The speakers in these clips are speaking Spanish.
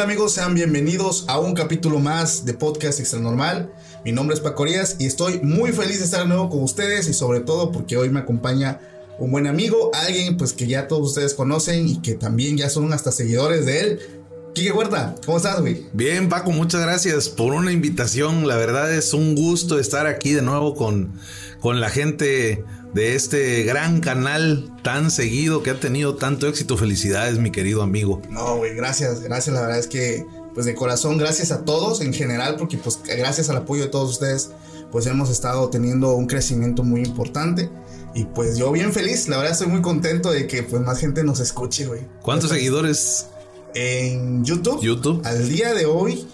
Tal amigos? Sean bienvenidos a un capítulo más de Podcast Extra Normal. Mi nombre es Paco Arias y estoy muy feliz de estar de nuevo con ustedes y sobre todo porque hoy me acompaña un buen amigo, alguien pues que ya todos ustedes conocen y que también ya son hasta seguidores de él. Quique Huerta, ¿cómo estás, güey? Bien, Paco, muchas gracias por una invitación. La verdad es un gusto estar aquí de nuevo con, con la gente de este gran canal tan seguido que ha tenido tanto éxito. Felicidades, mi querido amigo. No, güey, gracias, gracias. La verdad es que, pues de corazón, gracias a todos en general, porque pues gracias al apoyo de todos ustedes, pues hemos estado teniendo un crecimiento muy importante. Y pues yo bien feliz, la verdad estoy muy contento de que pues más gente nos escuche, güey. ¿Cuántos seguidores? En YouTube. YouTube. Al día de hoy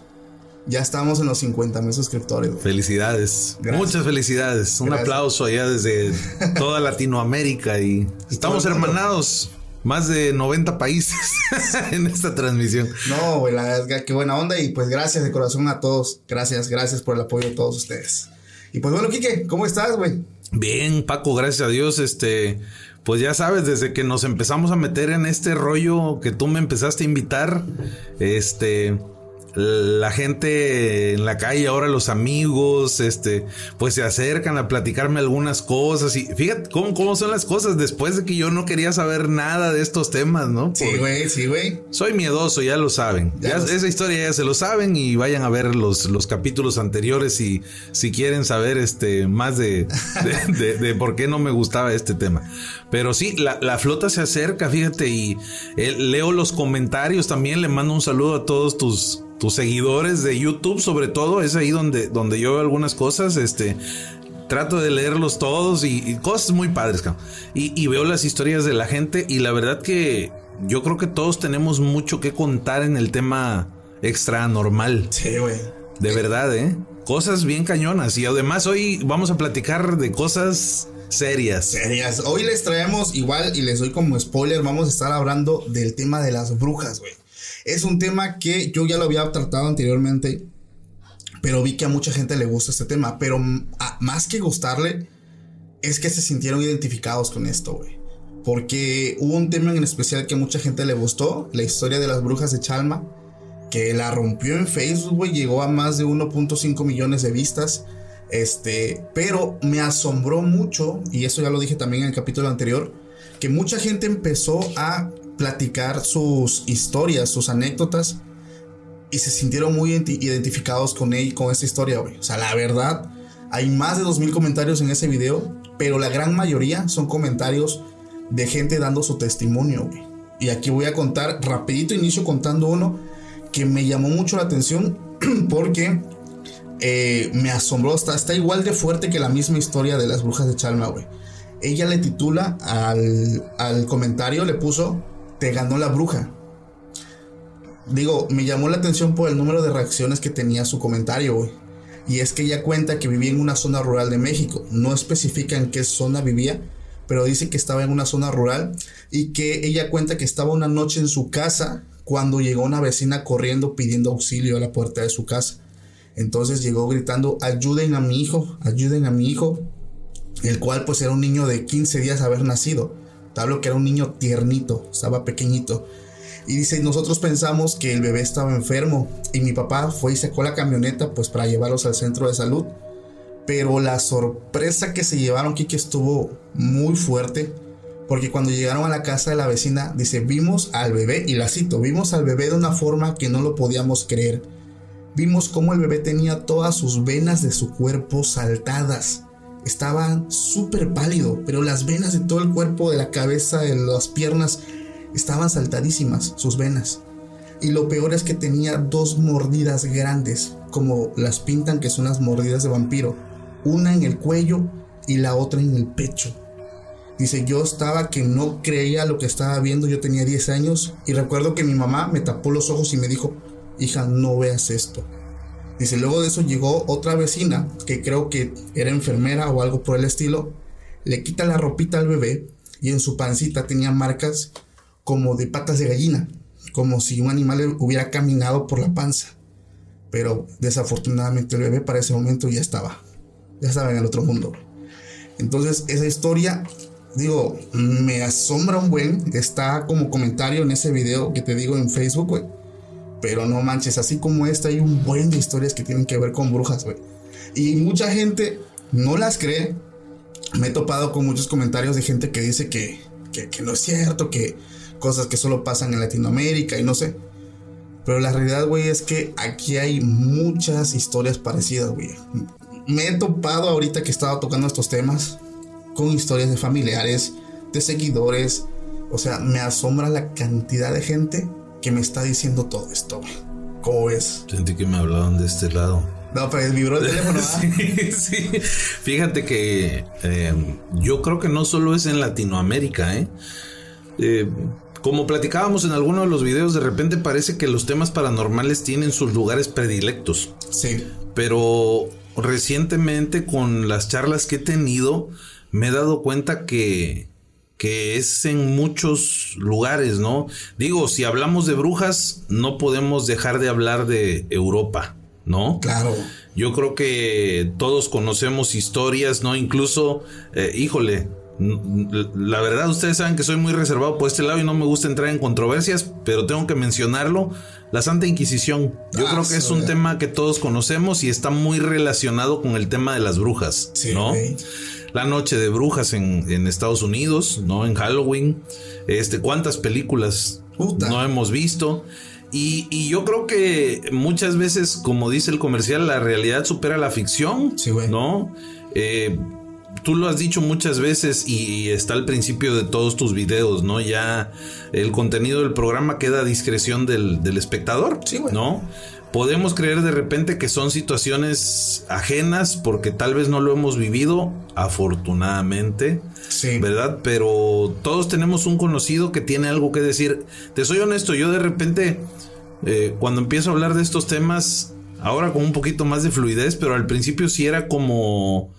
ya estamos en los 50 mil suscriptores. Güey. Felicidades. Gracias. Muchas felicidades. Un Gracias. aplauso allá desde toda Latinoamérica y estamos hermanados. Más de 90 países en esta transmisión. No, güey, la verdad, qué buena onda. Y pues gracias de corazón a todos. Gracias, gracias por el apoyo de todos ustedes. Y pues bueno, Quique, ¿cómo estás, güey? Bien, Paco, gracias a Dios. Este, pues ya sabes, desde que nos empezamos a meter en este rollo que tú me empezaste a invitar, este, la gente en la calle, ahora los amigos, este, pues se acercan a platicarme algunas cosas y fíjate cómo, cómo son las cosas después de que yo no quería saber nada de estos temas, ¿no? Porque sí, güey, sí, güey. Soy miedoso, ya lo saben. Ya ya, esa historia ya se lo saben y vayan a ver los, los capítulos anteriores y si quieren saber este más de, de, de, de por qué no me gustaba este tema. Pero sí, la, la flota se acerca, fíjate, y eh, leo los comentarios también, le mando un saludo a todos tus tus seguidores de YouTube, sobre todo, es ahí donde, donde yo veo algunas cosas, este, trato de leerlos todos y, y cosas muy padres, y, y, veo las historias de la gente y la verdad que yo creo que todos tenemos mucho que contar en el tema extra normal. Sí, güey. De verdad, ¿eh? Cosas bien cañonas y además hoy vamos a platicar de cosas serias. Serias. Hoy les traemos igual y les doy como spoiler, vamos a estar hablando del tema de las brujas, güey. Es un tema que yo ya lo había tratado anteriormente, pero vi que a mucha gente le gusta este tema. Pero más que gustarle, es que se sintieron identificados con esto, güey. Porque hubo un tema en especial que a mucha gente le gustó, la historia de las brujas de Chalma, que la rompió en Facebook, güey, llegó a más de 1.5 millones de vistas. Este, pero me asombró mucho, y eso ya lo dije también en el capítulo anterior, que mucha gente empezó a platicar sus historias, sus anécdotas y se sintieron muy identificados con él, con esta historia, güey. O sea, la verdad, hay más de 2000 comentarios en ese video, pero la gran mayoría son comentarios de gente dando su testimonio, güey. Y aquí voy a contar, rapidito inicio contando uno que me llamó mucho la atención porque eh, me asombró, está, está igual de fuerte que la misma historia de las brujas de Chalma, güey. Ella le titula al, al comentario, le puso te ganó la bruja. Digo, me llamó la atención por el número de reacciones que tenía su comentario, güey. Y es que ella cuenta que vivía en una zona rural de México. No especifica en qué zona vivía, pero dice que estaba en una zona rural y que ella cuenta que estaba una noche en su casa cuando llegó una vecina corriendo pidiendo auxilio a la puerta de su casa. Entonces llegó gritando, ayuden a mi hijo, ayuden a mi hijo, el cual pues era un niño de 15 días haber nacido. Te hablo que era un niño tiernito, estaba pequeñito. Y dice, nosotros pensamos que el bebé estaba enfermo y mi papá fue y sacó la camioneta pues para llevarlos al centro de salud. Pero la sorpresa que se llevaron, Kiki, estuvo muy fuerte. Porque cuando llegaron a la casa de la vecina, dice, vimos al bebé, y la cito, vimos al bebé de una forma que no lo podíamos creer. Vimos cómo el bebé tenía todas sus venas de su cuerpo saltadas. Estaba súper pálido, pero las venas de todo el cuerpo, de la cabeza, de las piernas, estaban saltadísimas, sus venas. Y lo peor es que tenía dos mordidas grandes, como las pintan que son las mordidas de vampiro. Una en el cuello y la otra en el pecho. Dice, yo estaba que no creía lo que estaba viendo, yo tenía 10 años y recuerdo que mi mamá me tapó los ojos y me dijo, hija, no veas esto. Dice, luego de eso llegó otra vecina, que creo que era enfermera o algo por el estilo, le quita la ropita al bebé y en su pancita tenía marcas como de patas de gallina, como si un animal hubiera caminado por la panza. Pero desafortunadamente el bebé para ese momento ya estaba, ya estaba en el otro mundo. Entonces esa historia digo, me asombra un buen. Está como comentario en ese video que te digo en Facebook, güey. Pero no manches, así como esta, hay un buen de historias que tienen que ver con brujas, güey. Y mucha gente no las cree. Me he topado con muchos comentarios de gente que dice que, que, que no es cierto, que cosas que solo pasan en Latinoamérica y no sé. Pero la realidad, güey, es que aquí hay muchas historias parecidas, güey. Me he topado ahorita que estaba tocando estos temas con historias de familiares, de seguidores. O sea, me asombra la cantidad de gente que me está diciendo todo esto. ¿Cómo ves? Sentí que me hablaban de este lado. No, pero vibró el teléfono. sí, sí. Fíjate que eh, yo creo que no solo es en Latinoamérica, ¿eh? ¿eh? Como platicábamos en alguno de los videos, de repente parece que los temas paranormales tienen sus lugares predilectos. Sí. Pero recientemente con las charlas que he tenido, me he dado cuenta que, que es en muchos lugares, ¿no? Digo, si hablamos de brujas, no podemos dejar de hablar de Europa, ¿no? Claro. Yo creo que todos conocemos historias, ¿no? Incluso, eh, híjole, la verdad ustedes saben que soy muy reservado por este lado y no me gusta entrar en controversias, pero tengo que mencionarlo. La Santa Inquisición, yo ah, creo que es un tema que todos conocemos y está muy relacionado con el tema de las brujas, ¿no? La Noche de Brujas en, Estados Unidos, ¿no? En Halloween. Este, ¿cuántas películas no hemos visto? Y, yo creo que muchas veces, como dice el comercial, la realidad supera la ficción, ¿no? Eh, tú lo has dicho muchas veces y está al principio de todos tus videos, ¿no? Ya el contenido del programa queda a discreción del, espectador, ¿no? Podemos creer de repente que son situaciones ajenas porque tal vez no lo hemos vivido, afortunadamente, sí. ¿verdad? Pero todos tenemos un conocido que tiene algo que decir. Te soy honesto, yo de repente, eh, cuando empiezo a hablar de estos temas, ahora con un poquito más de fluidez, pero al principio sí era como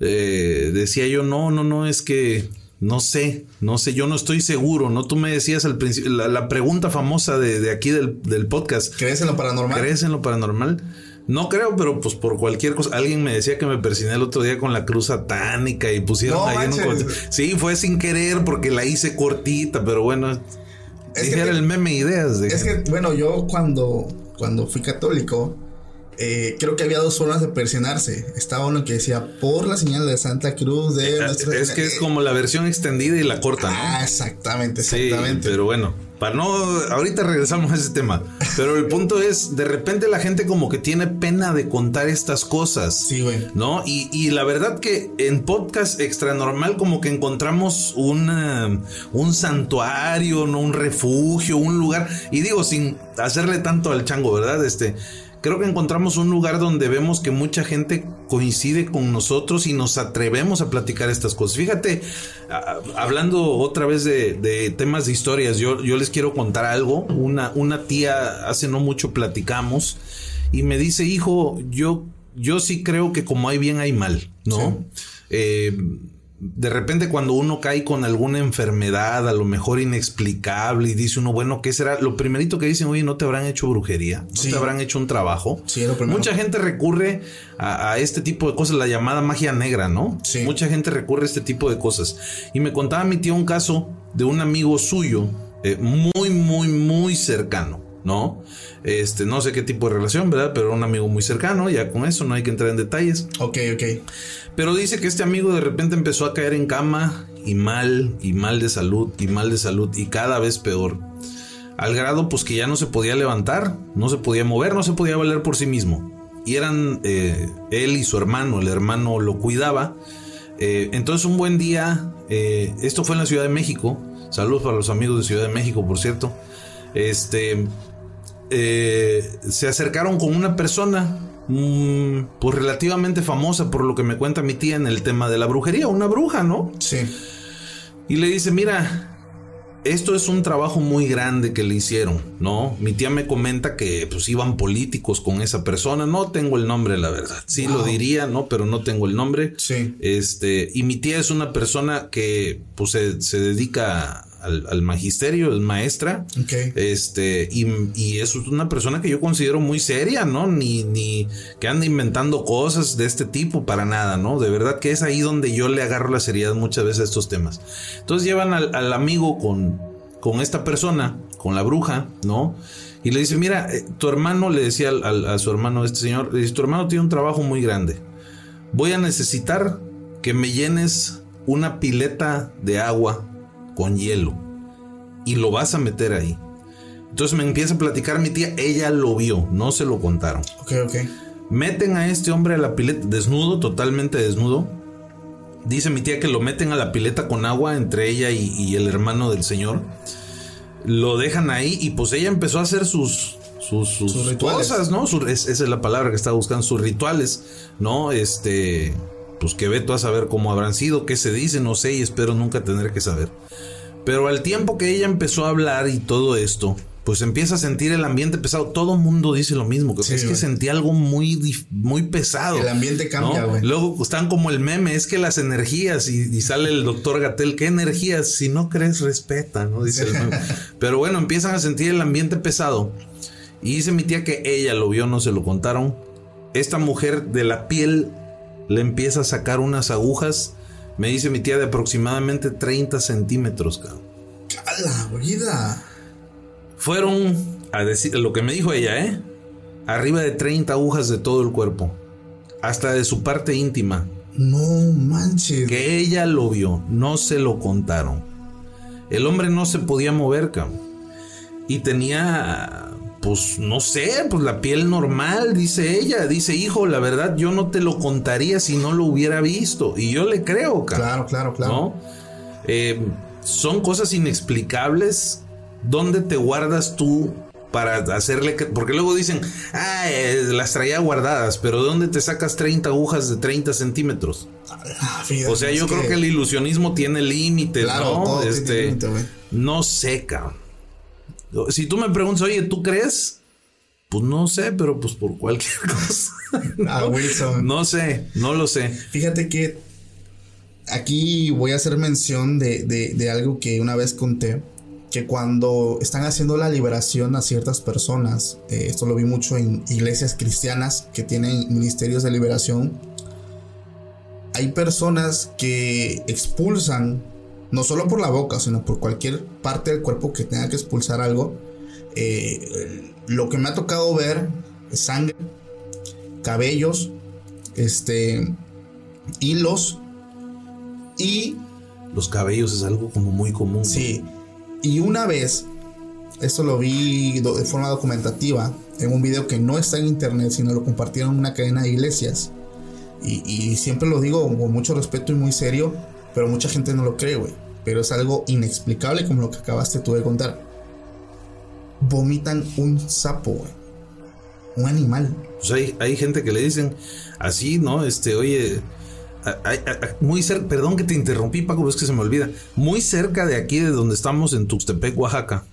eh, decía yo, no, no, no, es que no sé, no sé, yo no estoy seguro, ¿no? Tú me decías al principio, la, pregunta famosa de, aquí del, podcast. ¿Crees en lo paranormal? ¿Crees en lo paranormal? No creo, pero pues por cualquier cosa. Alguien me decía que me persiné el otro día con la cruz satánica y pusieron ahí en un Sí, fue sin querer porque la hice cortita, pero bueno. Es que era el meme ideas. De es que, bueno, yo cuando, cuando fui católico, eh, creo que había dos formas de persinarse. Estaba uno que decía por la señal de Santa Cruz de. Eh, es que es como la versión extendida y la corta, ¿no? Ah, exactamente, exactamente. pero bueno, para no. Ahorita regresamos a ese tema. Pero el punto es: de repente la gente como que tiene pena de contar estas cosas. Sí, güey. ¿No? Y, la verdad que en podcast extra normal, como que encontramos una, un santuario, ¿no? Un refugio, un lugar. Y digo, sin hacerle tanto al chango, ¿verdad? Este creo que encontramos un lugar donde vemos que mucha gente coincide con nosotros y nos atrevemos a platicar estas cosas. Fíjate, hablando otra vez de, temas de historias, yo, yo, les quiero contar algo. Una, una tía hace no mucho platicamos y me dice, hijo, yo, yo sí creo que como hay bien hay mal, ¿no? Eh, de repente cuando uno cae con alguna enfermedad, a lo mejor inexplicable, y dice uno, bueno, ¿qué será? Lo primerito que dicen, oye, ¿no te habrán hecho brujería? ¿No te habrán hecho un trabajo? Sí, Mucha gente recurre a, este tipo de cosas, la llamada magia negra, ¿no? Mucha gente recurre a este tipo de cosas. Y me contaba mi tío un caso de un amigo suyo eh, muy, muy, muy cercano, ¿no? Este, no sé qué tipo de relación, ¿verdad? Pero un amigo muy cercano, ya con eso no hay que entrar en detalles. Ok, ok. Pero dice que este amigo de repente empezó a caer en cama y mal, y mal de salud, y mal de salud, y cada vez peor. Al grado pues que ya no se podía levantar, no se podía mover, no se podía valer por sí mismo. Y eran eh, él y su hermano, el hermano lo cuidaba. Eh, entonces un buen día, eh, esto fue en la Ciudad de México, saludos para los amigos de Ciudad de México, por cierto, este, se acercaron con una persona, mm, pues relativamente famosa por lo que me cuenta mi tía en el tema de la brujería, una bruja, ¿no? Sí. Y le dice, mira, esto es un trabajo muy grande que le hicieron, ¿no? Mi tía me comenta que pues iban políticos con esa persona, no tengo el nombre, la verdad. Sí lo diría, ¿no? Pero no tengo el nombre. Sí. Este, y mi tía es una persona que pues se, dedica al, magisterio, es maestra. Este, y, y, es una persona que yo considero muy seria, ¿no? Ni, ni que anda inventando cosas de este tipo para nada, ¿no? De verdad que es ahí donde yo le agarro la seriedad muchas veces a estos temas. Entonces llevan al, amigo con, con esta persona, con la bruja, ¿no? Y le dice, mira, eh, tu hermano, le decía a su hermano, este señor, le dice, tu hermano tiene un trabajo muy grande. Voy a necesitar que me llenes una pileta de agua con hielo y lo vas a meter ahí. Entonces me empieza a platicar mi tía, ella lo vio, no se lo contaron. Ok, ok. Meten a este hombre a la pileta, desnudo, totalmente desnudo. Dice mi tía que lo meten a la pileta con agua entre ella y, el hermano del señor. Lo dejan ahí y pues ella empezó a hacer sus, sus, cosas, ¿no? esa es la palabra que estaba buscando, sus rituales, ¿no? Este, pues que ve tú a saber cómo habrán sido, qué se dice, no sé, y espero nunca tener que saber. Pero al tiempo que ella empezó a hablar y todo esto, pues empieza a sentir el ambiente pesado. Todo el mundo dice lo mismo, que es que sentí algo muy, muy pesado. El ambiente cambia, güey. Luego están como el meme, es que las energías, y, sale el doctor Gatel, ¿qué energías? Si no crees, respeta, ¿no? Dice el meme. Pero bueno, empiezan a sentir el ambiente pesado. Y dice mi tía que ella lo vio, no se lo contaron. Esta mujer de la piel le empieza a sacar unas agujas, me dice mi tía, de aproximadamente 30 centímetros, cabrón. ¡A la vida! Fueron, a decir, lo que me dijo ella, ¿eh? Arriba de 30 agujas de todo el cuerpo, hasta de su parte íntima. No manches. Que ella lo vio, no se lo contaron. El hombre no se podía mover, cabrón. Y tenía pues no sé, pues la piel normal, dice ella. Dice, hijo, la verdad yo no te lo contaría si no lo hubiera visto. Y yo le creo, Claro, claro, claro. Eh, son cosas inexplicables. ¿Dónde te guardas tú para hacerle que, porque luego dicen, ah, eh, las traía guardadas, pero ¿dónde te sacas 30 agujas de 30 centímetros? Ah, o sea, yo creo que... el ilusionismo tiene límites, ¿no? este, no sé, cabrón. Si tú me preguntas, oye, ¿tú crees? Pues no sé, pero pues por cualquier cosa. Ah, Wilson. No sé, no lo sé. Fíjate que aquí voy a hacer mención de, algo que una vez conté. Que cuando están haciendo la liberación a ciertas personas, eh, esto lo vi mucho en iglesias cristianas que tienen ministerios de liberación, hay personas que expulsan no solo por la boca, sino por cualquier parte del cuerpo que tenga que expulsar algo. Eh, lo que me ha tocado ver es sangre, cabellos, este, hilos y... Los cabellos es algo como muy común. Sí. Y una vez, esto lo vi de forma documentativa, en un video que no está en internet, sino lo compartieron en una cadena de iglesias. Y, y siempre lo digo con mucho respeto y muy serio pero mucha gente no lo cree, güey. Pero es algo inexplicable como lo que acabaste tú de contar. Vomitan un sapo, güey. Un animal. Pues hay, hay gente que le dicen así, ¿no? Este, oye, muy cerca, perdón que te interrumpí, Paco, pero es que se me olvida. Muy cerca de aquí, de donde estamos en Tuxtepec, Oaxaca.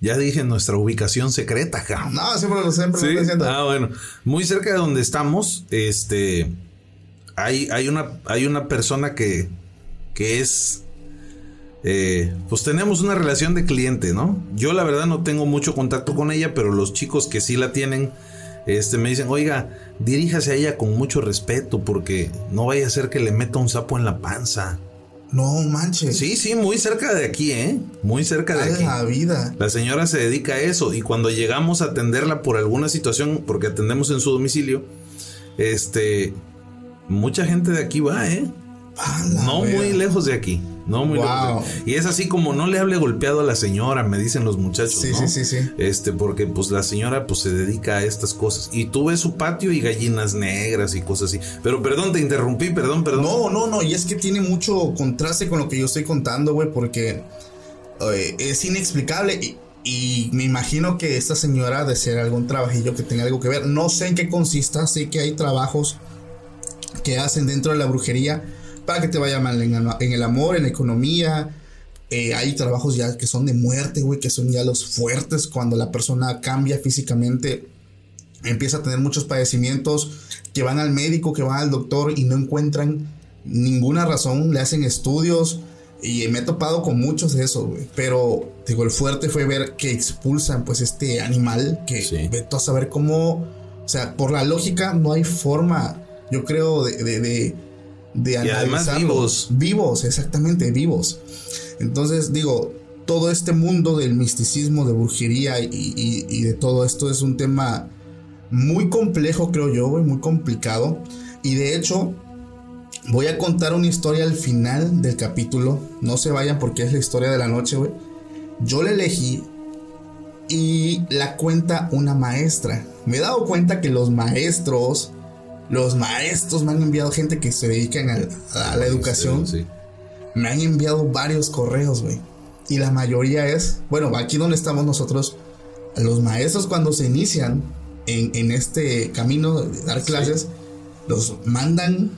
Ya dije nuestra ubicación secreta, cabrón. No, siempre lo siempre ¿Sí? Ah, bueno. Muy cerca de donde estamos, este. Hay, hay, una, hay una persona que, que es... Eh, pues tenemos una relación de cliente, ¿no? Yo la verdad no tengo mucho contacto con ella, pero los chicos que sí la tienen, este, me dicen, oiga, diríjase a ella con mucho respeto porque no vaya a ser que le meta un sapo en la panza. No manches. Sí, sí, muy cerca de aquí, ¿eh? Muy cerca de aquí. la vida. La señora se dedica a eso y cuando llegamos a atenderla por alguna situación, porque atendemos en su domicilio, este, mucha gente de aquí va, ¿eh? No muy lejos de aquí. No muy lejos. Y es así como no le hable golpeado a la señora, me dicen los muchachos. Sí, sí, sí, sí. Este, porque pues la señora pues se dedica a estas cosas. Y tú ves su patio y gallinas negras y cosas así. Pero perdón, te interrumpí, perdón, perdón. No, no, no. Y es que tiene mucho contraste con lo que yo estoy contando, güey, porque eh, es inexplicable. Y, y me imagino que esta señora de ser algún trabajillo que tenga algo que ver. No sé en qué consista, sé que hay trabajos que hacen dentro de la brujería para que te vaya mal en, el amor, en la economía. Eh, hay trabajos ya que son de muerte, güey, que son ya los fuertes cuando la persona cambia físicamente, empieza a tener muchos padecimientos, que van al médico, que van al doctor y no encuentran ninguna razón, le hacen estudios y me he topado con muchos de esos, güey. Pero, digo, el fuerte fue ver que expulsan pues este animal, que sí. a saber cómo, o sea, por la lógica no hay forma, yo creo, de de y además vivos. Vivos, exactamente, vivos. Entonces, digo, todo este mundo del misticismo, de brujería y, de todo esto es un tema muy complejo, creo yo, muy complicado. Y de hecho, voy a contar una historia al final del capítulo. No se vayan porque es la historia de la noche, güey. Yo la elegí y la cuenta una maestra. Me he dado cuenta que los maestros los maestros me han enviado gente que se dedican a, la educación. Me han enviado varios correos, güey. Y la mayoría es, bueno, aquí donde estamos nosotros, los maestros cuando se inician en, este camino de dar clases, los mandan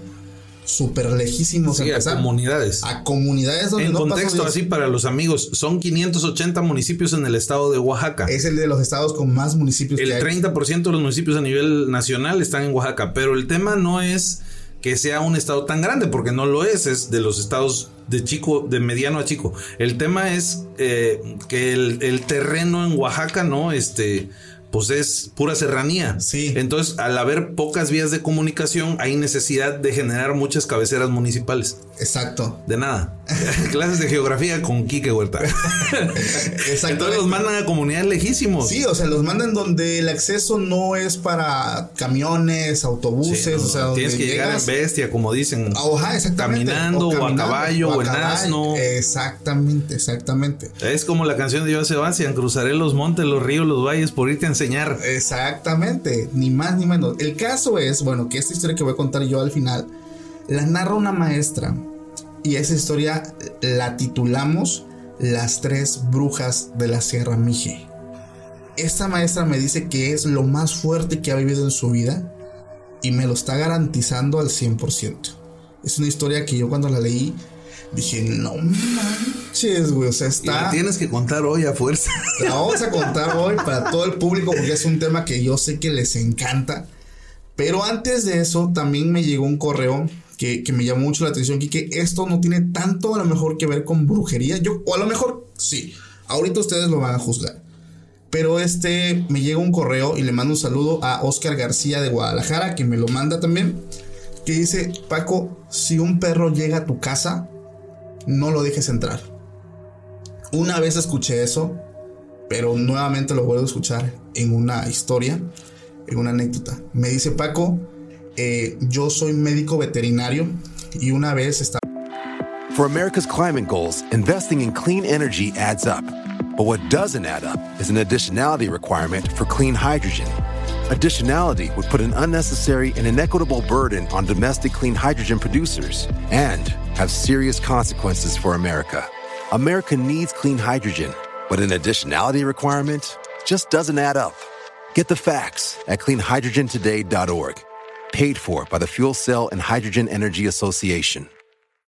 súper lejísimos sí, a, comunidades. A comunidades donde En contexto, así para los amigos, son 580 municipios en el estado de Oaxaca. Es el de los estados con más municipios. El 30% de los municipios a nivel nacional están en Oaxaca, pero el tema no es que sea un estado tan grande, porque no lo es, es de los estados de chico, de mediano a chico. El tema es eh, que el, el, terreno en Oaxaca, ¿no? Este, pues es pura serranía. Sí. Entonces, al haber pocas vías de comunicación, hay necesidad de generar muchas cabeceras municipales. Exacto. De nada. Clases de geografía con Quique Huerta. Exacto. Entonces los mandan a comunidades lejísimos. Sí, o sea, los mandan donde el acceso no es para camiones, autobuses, o sea, tienes que llegar en bestia, como dicen. Ajá, exactamente. Caminando, o, a caballo, o, en asno. Exactamente, exactamente. Es como la canción de Joan Sebastián, cruzaré los montes, los ríos, los valles por irte a enseñar. Exactamente, ni más ni menos. El caso es, bueno, que esta historia que voy a contar yo al final la narra una maestra y esa historia la titulamos Las tres brujas de la Sierra Mije. Esta maestra me dice que es lo más fuerte que ha vivido en su vida y me lo está garantizando al 100%. Es una historia que yo cuando la leí dije, no manches, güey, o sea, está... la tienes que contar hoy a fuerza. La vamos a contar hoy para todo el público porque es un tema que yo sé que les encanta. Pero antes de eso, también me llegó un correo que, me llamó mucho la atención, que esto no tiene tanto a lo mejor que ver con brujería. Yo, o a lo mejor sí. Ahorita ustedes lo van a juzgar. Pero este me llega un correo y le mando un saludo a Oscar García de Guadalajara, que me lo manda también. Que dice: Paco, si un perro llega a tu casa, no lo dejes entrar. Una vez escuché eso, pero nuevamente lo vuelvo a escuchar en una historia, en una anécdota. Me dice Paco, eh, yo soy médico veterinario y una vez estaba. For America's climate goals, investing in clean energy adds up. But what doesn't add up is an additionality requirement for clean hydrogen. Additionality would put an unnecessary and inequitable burden on domestic clean hydrogen producers and have serious consequences for America. America needs clean hydrogen, but an additionality requirement just doesn't add up. Get the facts at cleanhydrogentoday.org. Paid for by the Fuel Cell and Hydrogen Energy Association.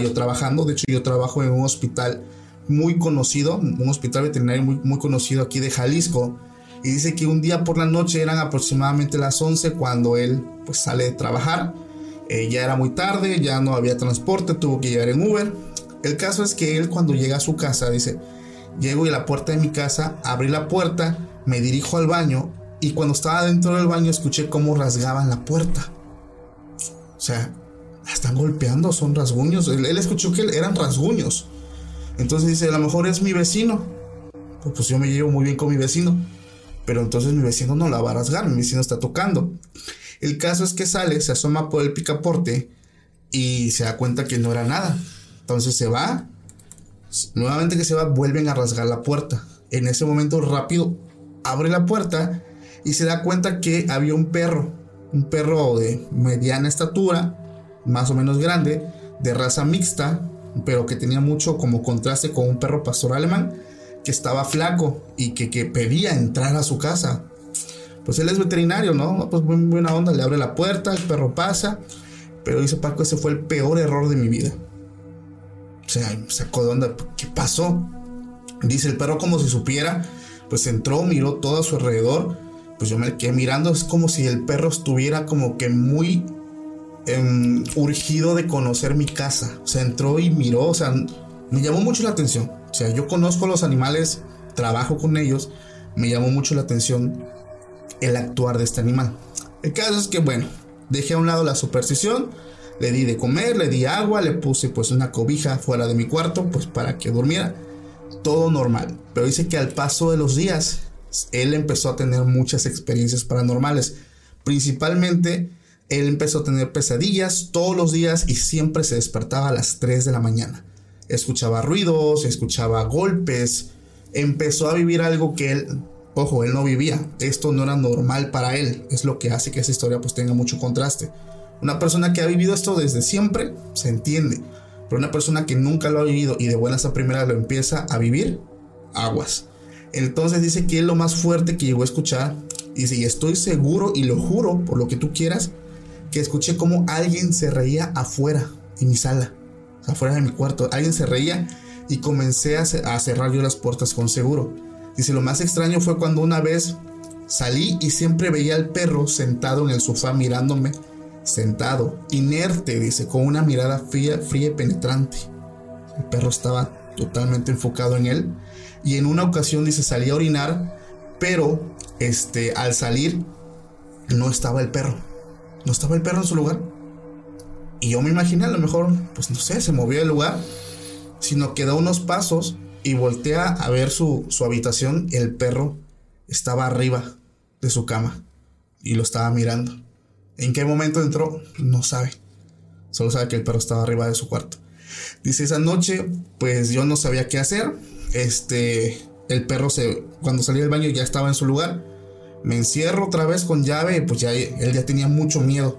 Yo trabajando. De hecho, yo trabajo en un hospital muy conocido, un hospital veterinario muy, muy conocido aquí de Jalisco. Y dice que un día por la noche eran aproximadamente las 11 cuando él pues sale de trabajar. Eh, ya era muy tarde, ya no había transporte, tuvo que llegar en Uber. El caso es que él cuando llega a su casa dice, llego y a la puerta de mi casa, abrí la puerta, me dirijo al baño y cuando estaba dentro del baño escuché cómo rasgaban la puerta. O sea, están golpeando, son rasguños. Él, escuchó que eran rasguños. Entonces dice, a lo mejor es mi vecino. Pues, pues yo me llevo muy bien con mi vecino. Pero entonces mi vecino no la va a rasgar, mi vecino está tocando. El caso es que sale, se asoma por el picaporte y se da cuenta que no era nada. Entonces se va. Nuevamente que se va, vuelven a rasgar la puerta. En ese momento rápido abre la puerta y se da cuenta que había un perro. Un perro de mediana estatura, más o menos grande, de raza mixta, pero que tenía mucho como contraste con un perro pastor alemán que estaba flaco y que, que pedía entrar a su casa. Pues él es veterinario, ¿no? Pues muy buena onda, le abre la puerta, el perro pasa, pero dice Paco, ese fue el peor error de mi vida. O sea, sacó de onda, ¿qué pasó? Dice el perro como si supiera, pues entró, miró todo a su alrededor, pues yo me quedé mirando, es como si el perro estuviera como que muy em, urgido de conocer mi casa. O sea, entró y miró, o sea, me llamó mucho la atención. O sea, yo conozco los animales, trabajo con ellos, me llamó mucho la atención el actuar de este animal. El caso es que, bueno, dejé a un lado la superstición, le di de comer, le di agua, le puse pues una cobija fuera de mi cuarto, pues para que durmiera. Todo normal. Pero dice que al paso de los días, él empezó a tener muchas experiencias paranormales. Principalmente, él empezó a tener pesadillas todos los días y siempre se despertaba a las 3 de la mañana. Escuchaba ruidos, escuchaba golpes, empezó a vivir algo que él, ojo, él no vivía, esto no era normal para él, es lo que hace que esa historia pues tenga mucho contraste. Una persona que ha vivido esto desde siempre se entiende, pero una persona que nunca lo ha vivido y de buenas a primeras lo empieza a vivir, aguas. Entonces dice que es lo más fuerte que llegó a escuchar, dice, y estoy seguro y lo juro por lo que tú quieras, que escuché como alguien se reía afuera en mi sala afuera de mi cuarto. Alguien se reía y comencé a, cerrar yo las puertas con seguro. Dice, lo más extraño fue cuando una vez salí y siempre veía al perro sentado en el sofá mirándome, sentado, inerte, dice, con una mirada fría, fría y penetrante. El perro estaba totalmente enfocado en él. Y en una ocasión, dice, salí a orinar, pero este, al salir no estaba el perro. No estaba el perro en su lugar. Y yo me imaginé a lo mejor, pues no sé, se movió del lugar, sino que da unos pasos y voltea a ver su, su habitación. El perro estaba arriba de su cama y lo estaba mirando. ¿En qué momento entró? No sabe. Solo sabe que el perro estaba arriba de su cuarto. Dice, esa noche, pues yo no sabía qué hacer. Este, el perro se, cuando salí del baño ya estaba en su lugar. Me encierro otra vez con llave pues ya él ya tenía mucho miedo.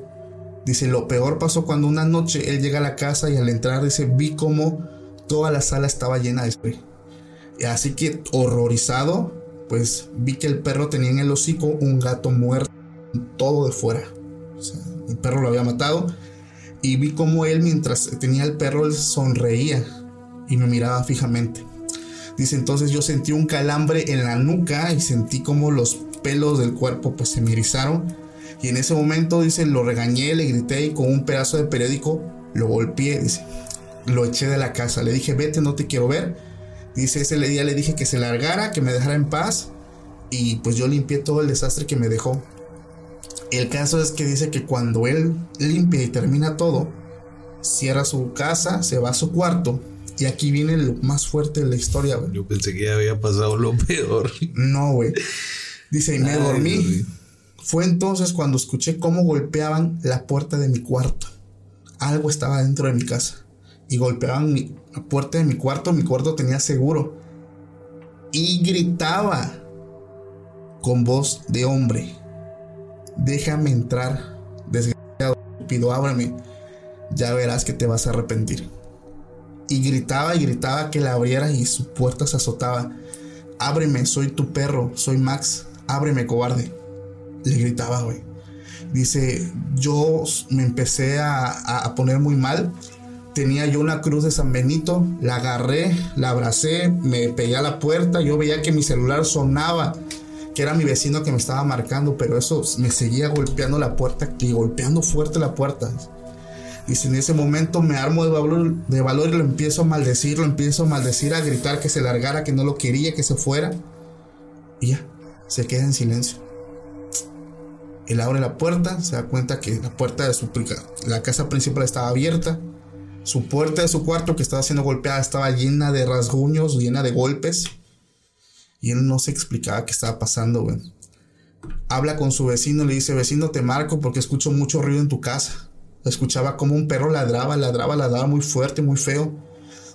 Dice, lo peor pasó cuando una noche él llega a la casa y al entrar dice, vi como toda la sala estaba llena de spray. Así que horrorizado, pues vi que el perro tenía en el hocico un gato muerto, todo de fuera. el perro lo había matado. Y vi como él, mientras tenía el perro, él sonreía y me miraba fijamente. Dice, entonces yo sentí un calambre en la nuca y sentí como los pelos del cuerpo pues se me erizaron y en ese momento, dice, lo regañé, le grité y con un pedazo de periódico lo golpeé, dice. Lo eché de la casa. Le dije, vete, no te quiero ver. Dice, ese día le dije que se largara, que me dejara en paz. Y pues yo limpié todo el desastre que me dejó. El caso es que dice que cuando él limpia y termina todo, cierra su casa, se va a su cuarto. Y aquí viene lo más fuerte de la historia, güey. Yo pensé que ya había pasado lo peor. No, güey. Dice, y me dormí. Fue entonces cuando escuché cómo golpeaban la puerta de mi cuarto. Algo estaba dentro de mi casa. Y golpeaban mi, la puerta de mi cuarto. Mi cuarto tenía seguro. Y gritaba con voz de hombre. Déjame entrar. Desgraciado. Pido, ábreme. Ya verás que te vas a arrepentir. Y gritaba y gritaba que la abriera y su puerta se azotaba. Ábreme, soy tu perro, soy Max. Ábreme, cobarde le gritaba, güey. Dice, yo me empecé a, poner muy mal tenía yo una cruz de San Benito, la agarré, la abracé, me pegué a la puerta, yo veía que mi celular sonaba, que era mi vecino que me estaba marcando, pero eso me seguía golpeando la puerta y golpeando fuerte la puerta. Y si en ese momento me armo de valor, de valor y lo empiezo a maldecir, lo empiezo a maldecir, a gritar que se largara, que no lo quería, que se fuera. Y ya, se queda en silencio. Él abre la puerta, se da cuenta que la puerta de su la casa principal estaba abierta. Su puerta de su cuarto que estaba siendo golpeada estaba llena de rasguños, llena de golpes. Y él no se explicaba qué estaba pasando, güey. Habla con su vecino, le dice, vecino, te marco porque escucho mucho ruido en tu casa. Escuchaba como un perro ladraba, ladraba, ladraba muy fuerte, muy feo.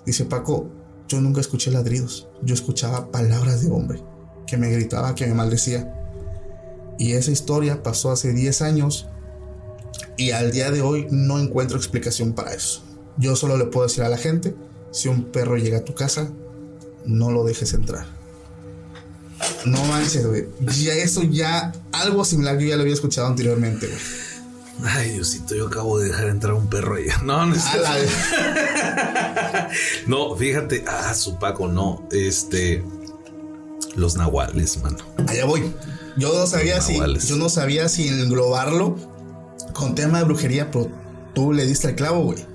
Dice Paco, yo nunca escuché ladridos. Yo escuchaba palabras de hombre que me gritaba, que me maldecía. Y esa historia pasó hace 10 años y al día de hoy no encuentro explicación para eso. Yo solo le puedo decir a la gente, si un perro llega a tu casa, no lo dejes entrar. No manches, güey. Ya eso ya, algo similar yo ya lo había escuchado anteriormente, güey. Ay, Diosito, yo acabo de dejar entrar un perro allá. No, no es No, fíjate, ah, su Paco, no. Este. Los nahuales, mano. Allá voy. Yo no sabía si. Yo no sabía si englobarlo con tema de brujería, pero tú le diste el clavo, güey.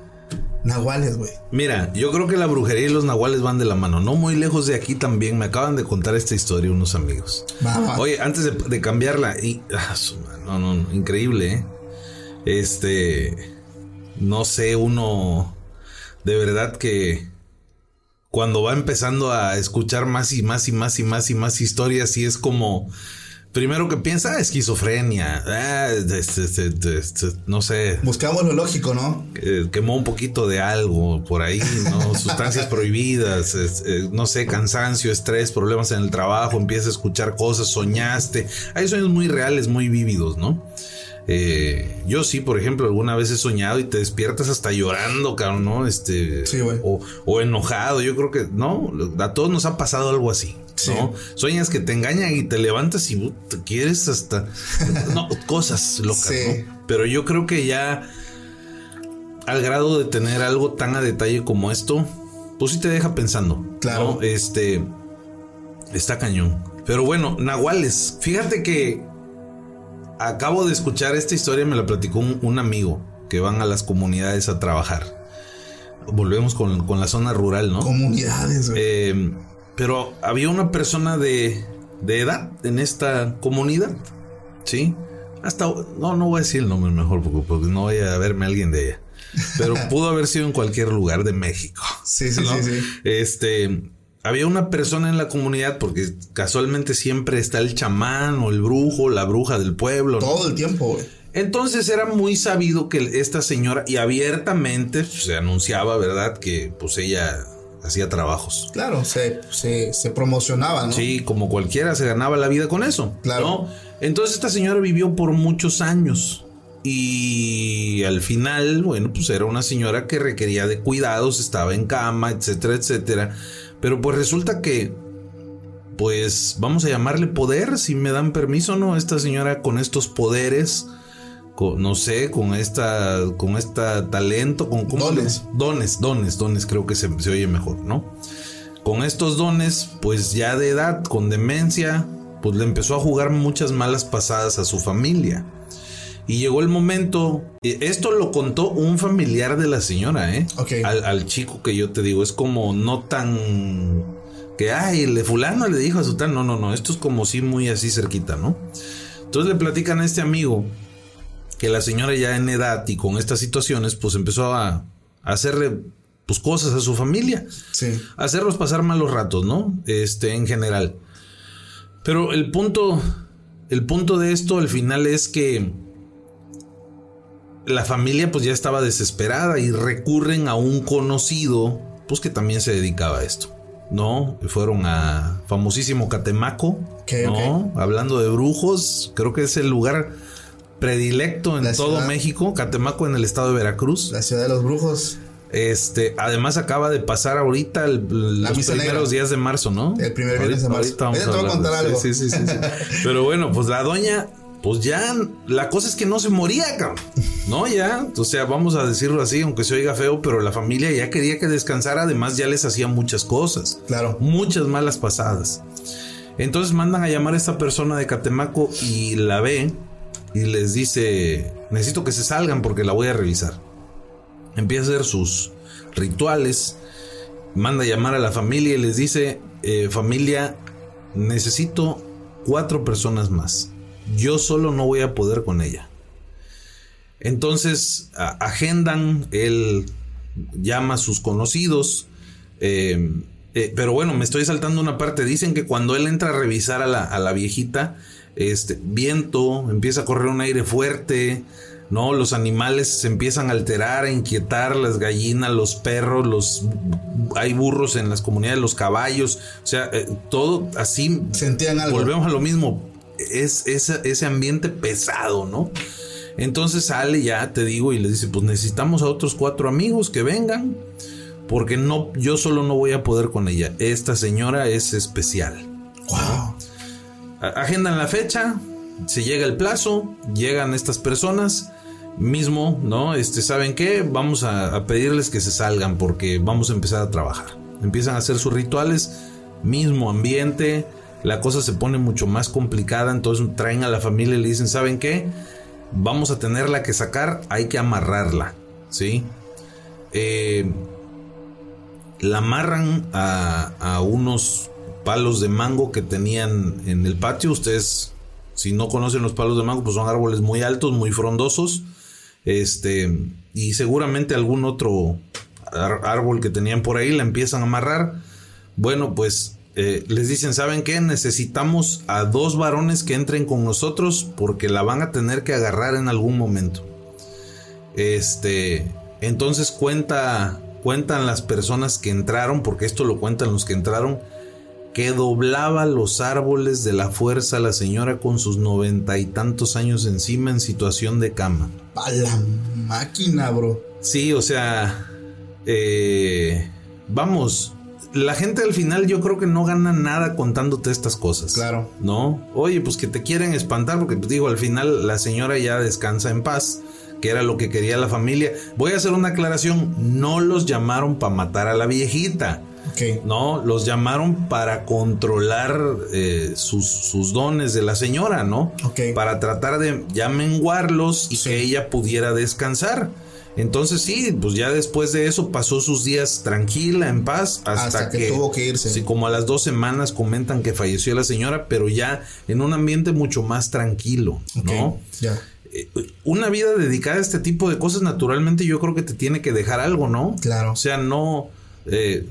Nahuales, güey. Mira, yo creo que la brujería y los nahuales van de la mano. No muy lejos de aquí también. Me acaban de contar esta historia unos amigos. Oye, antes de, cambiarla, y, ah, no, no, increíble, ¿eh? Este, no sé, uno de verdad que cuando va empezando a escuchar más y más y más y más y más historias y es como primero que piensa ah, esquizofrenia, ah, no sé. Buscamos lo lógico, ¿no? quemó un poquito de algo por ahí, ¿no? Sustancias prohibidas, eh, no sé, cansancio, estrés, problemas en el trabajo, empieza a escuchar cosas, soñaste. Hay sueños muy reales, muy vívidos, ¿no? Eh, yo sí, por ejemplo, alguna vez he soñado y te despiertas hasta llorando, cabrón, ¿no? Este, o, enojado. Yo creo que, no, a todos nos ha pasado algo así. ¿no? Sueñas que te engañan y te levantas y te quieres hasta. no, cosas locas, ¿no? Pero yo creo que ya al grado de tener algo tan a detalle como esto, pues sí te deja pensando. Claro. Este. Está cañón. Pero bueno, Nahuales, fíjate que acabo de escuchar esta historia, me la platicó un, amigo que van a las comunidades a trabajar. Volvemos con, la zona rural, ¿no? Comunidades, güey. Eh, pero había una persona de, de edad en esta comunidad, ¿sí? Hasta, no, no voy a decir el nombre mejor porque, no vaya a verme alguien de ella. Pero pudo haber sido en cualquier lugar de México. Sí, sí, sí, sí. Este, había una persona en la comunidad, porque casualmente siempre está el chamán o el brujo, la bruja del pueblo. Todo el tiempo, güey. Entonces era muy sabido que esta señora, y abiertamente pues, se anunciaba, ¿verdad? Que pues ella hacía trabajos. Claro, se, se, promocionaba, ¿no? Sí, como cualquiera se ganaba la vida con eso. Claro. Entonces esta señora vivió por muchos años. Y al final, bueno, pues era una señora que requería de cuidados, estaba en cama, etcétera, etcétera. Pero pues resulta que, pues vamos a llamarle poder, si me dan permiso, ¿no? Esta señora con estos poderes, con, no sé, con esta, con esta talento, con dones. dones, dones, dones, creo que se, se oye mejor, ¿no? Con estos dones, pues ya de edad, con demencia, pues le empezó a jugar muchas malas pasadas a su familia. Y llegó el momento, esto lo contó un familiar de la señora, ¿eh? Al, chico que yo te digo, es como no tan... Que, ay, le fulano le dijo a su tal, no, no, no, esto es como si muy así cerquita, ¿no? Entonces le platican a este amigo que la señora ya en edad y con estas situaciones, pues empezó a, hacerle pues cosas a su familia. Sí. hacerlos pasar malos ratos, ¿no? Este, en general. Pero el punto, el punto de esto al final es que la familia pues ya estaba desesperada y recurren a un conocido pues que también se dedicaba a esto. ¿No? Fueron a famosísimo Catemaco, ¿no? Hablando de brujos, creo que es el lugar predilecto en todo México, Catemaco en el estado de Veracruz. La ciudad de los brujos. Este, además acaba de pasar ahorita los primeros días de marzo, ¿no? El primer viernes de marzo. Ahorita vamos a, contar algo. Sí, sí, sí, Pero bueno, pues la doña pues ya la cosa es que no se moría, cabrón. No, ya, o sea, vamos a decirlo así, aunque se oiga feo, pero la familia ya quería que descansara, además ya les hacía muchas cosas. Claro. Muchas malas pasadas. Entonces mandan a llamar a esta persona de Catemaco y la ve y les dice, necesito que se salgan porque la voy a revisar. Empieza a hacer sus rituales, manda a llamar a la familia y les dice, eh, familia, necesito cuatro personas más yo solo no voy a poder con ella. Entonces agendan, él llama a sus conocidos, eh, eh, pero bueno, me estoy saltando una parte. Dicen que cuando él entra a revisar a la, viejita, este viento, empieza a correr un aire fuerte, ¿no? Los animales se empiezan a alterar, a inquietar, las gallinas, los perros, los hay burros en las comunidades, los caballos, o sea, eh, todo así. Sentían algo. Volvemos a lo mismo es, ese ambiente pesado, ¿no? Entonces sale ya, te digo, y le dice, pues necesitamos a otros cuatro amigos que vengan, porque no, yo solo no voy a poder con ella. Esta señora es especial. Wow. Agendan la fecha, se llega el plazo, llegan estas personas, mismo, ¿no? Este, ¿saben qué? Vamos a, a pedirles que se salgan porque vamos a empezar a trabajar. Empiezan a hacer sus rituales, mismo ambiente, la cosa se pone mucho más complicada, entonces traen a la familia y le dicen, ¿saben qué? Vamos a tenerla que sacar, hay que amarrarla, ¿sí? Eh, la amarran a, a unos palos de mango que tenían en el patio. Ustedes, si no conocen los palos de mango, pues son árboles muy altos, muy frondosos. Este, y seguramente algún otro árbol que tenían por ahí la empiezan a amarrar. Bueno, pues eh, les dicen, ¿saben qué? Necesitamos a dos varones que entren con nosotros porque la van a tener que agarrar en algún momento. Este, entonces cuenta, cuentan las personas que entraron, porque esto lo cuentan los que entraron, que doblaba los árboles de la fuerza la señora con sus noventa y tantos años encima en situación de cama. A la máquina, bro. Sí, o sea, eh, vamos, la gente al final yo creo que no gana nada contándote estas cosas. Claro. ¿No? Oye, pues que te quieren espantar porque pues, digo, al final la señora ya descansa en paz, que era lo que quería la familia. Voy a hacer una aclaración, no los llamaron para matar a la viejita. Okay. No, los llamaron para controlar eh, sus, dones de la señora, ¿no? Ok. Para tratar de ya menguarlos y que ella pudiera descansar. Entonces sí, pues ya después de eso pasó sus días tranquila, en paz, hasta, que, tuvo que irse. Sí, como a las dos semanas comentan que falleció la señora, pero ya en un ambiente mucho más tranquilo, ¿no? Ya. Eh, una vida dedicada a este tipo de cosas, naturalmente yo creo que te tiene que dejar algo, ¿no? Claro. O sea, no, eh,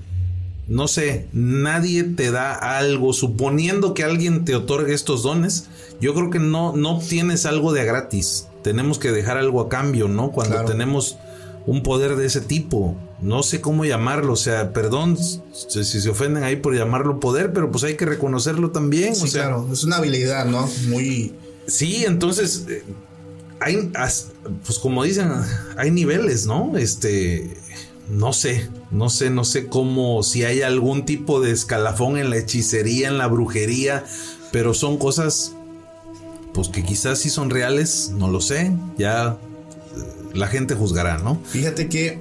no sé, nadie te da algo, suponiendo que alguien te otorgue estos dones, yo creo que no, no obtienes algo de gratis tenemos que dejar algo a cambio, ¿no? Cuando tenemos un poder de ese tipo. No sé cómo llamarlo, o sea, perdón si, se ofenden ahí por llamarlo poder, pero pues hay que reconocerlo también. Sí, claro, es una habilidad, ¿no? Muy... Sí, entonces, eh, hay, pues como dicen, hay niveles, ¿no? Este, no sé, no sé, no sé cómo, si hay algún tipo de escalafón en la hechicería, en la brujería, pero son cosas pues que quizás sí son reales, no lo sé, ya eh, la gente juzgará, ¿no? Fíjate que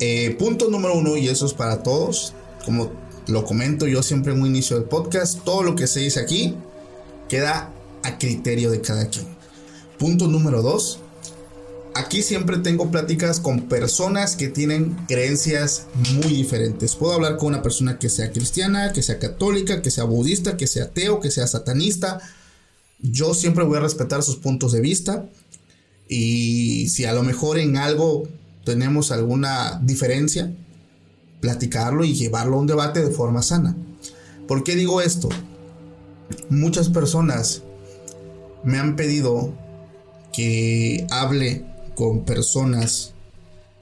eh, punto número uno, y eso es para todos, como lo comento yo siempre en un inicio del podcast, todo lo que se dice aquí queda a criterio de cada quien. Punto número dos, aquí siempre tengo pláticas con personas que tienen creencias muy diferentes. Puedo hablar con una persona que sea cristiana, que sea católica, que sea budista, que sea ateo, que sea satanista, yo siempre voy a respetar sus puntos de vista y si a lo mejor en algo tenemos alguna diferencia, platicarlo y llevarlo a un debate de forma sana. ¿Por qué digo esto? Muchas personas me han pedido que hable con personas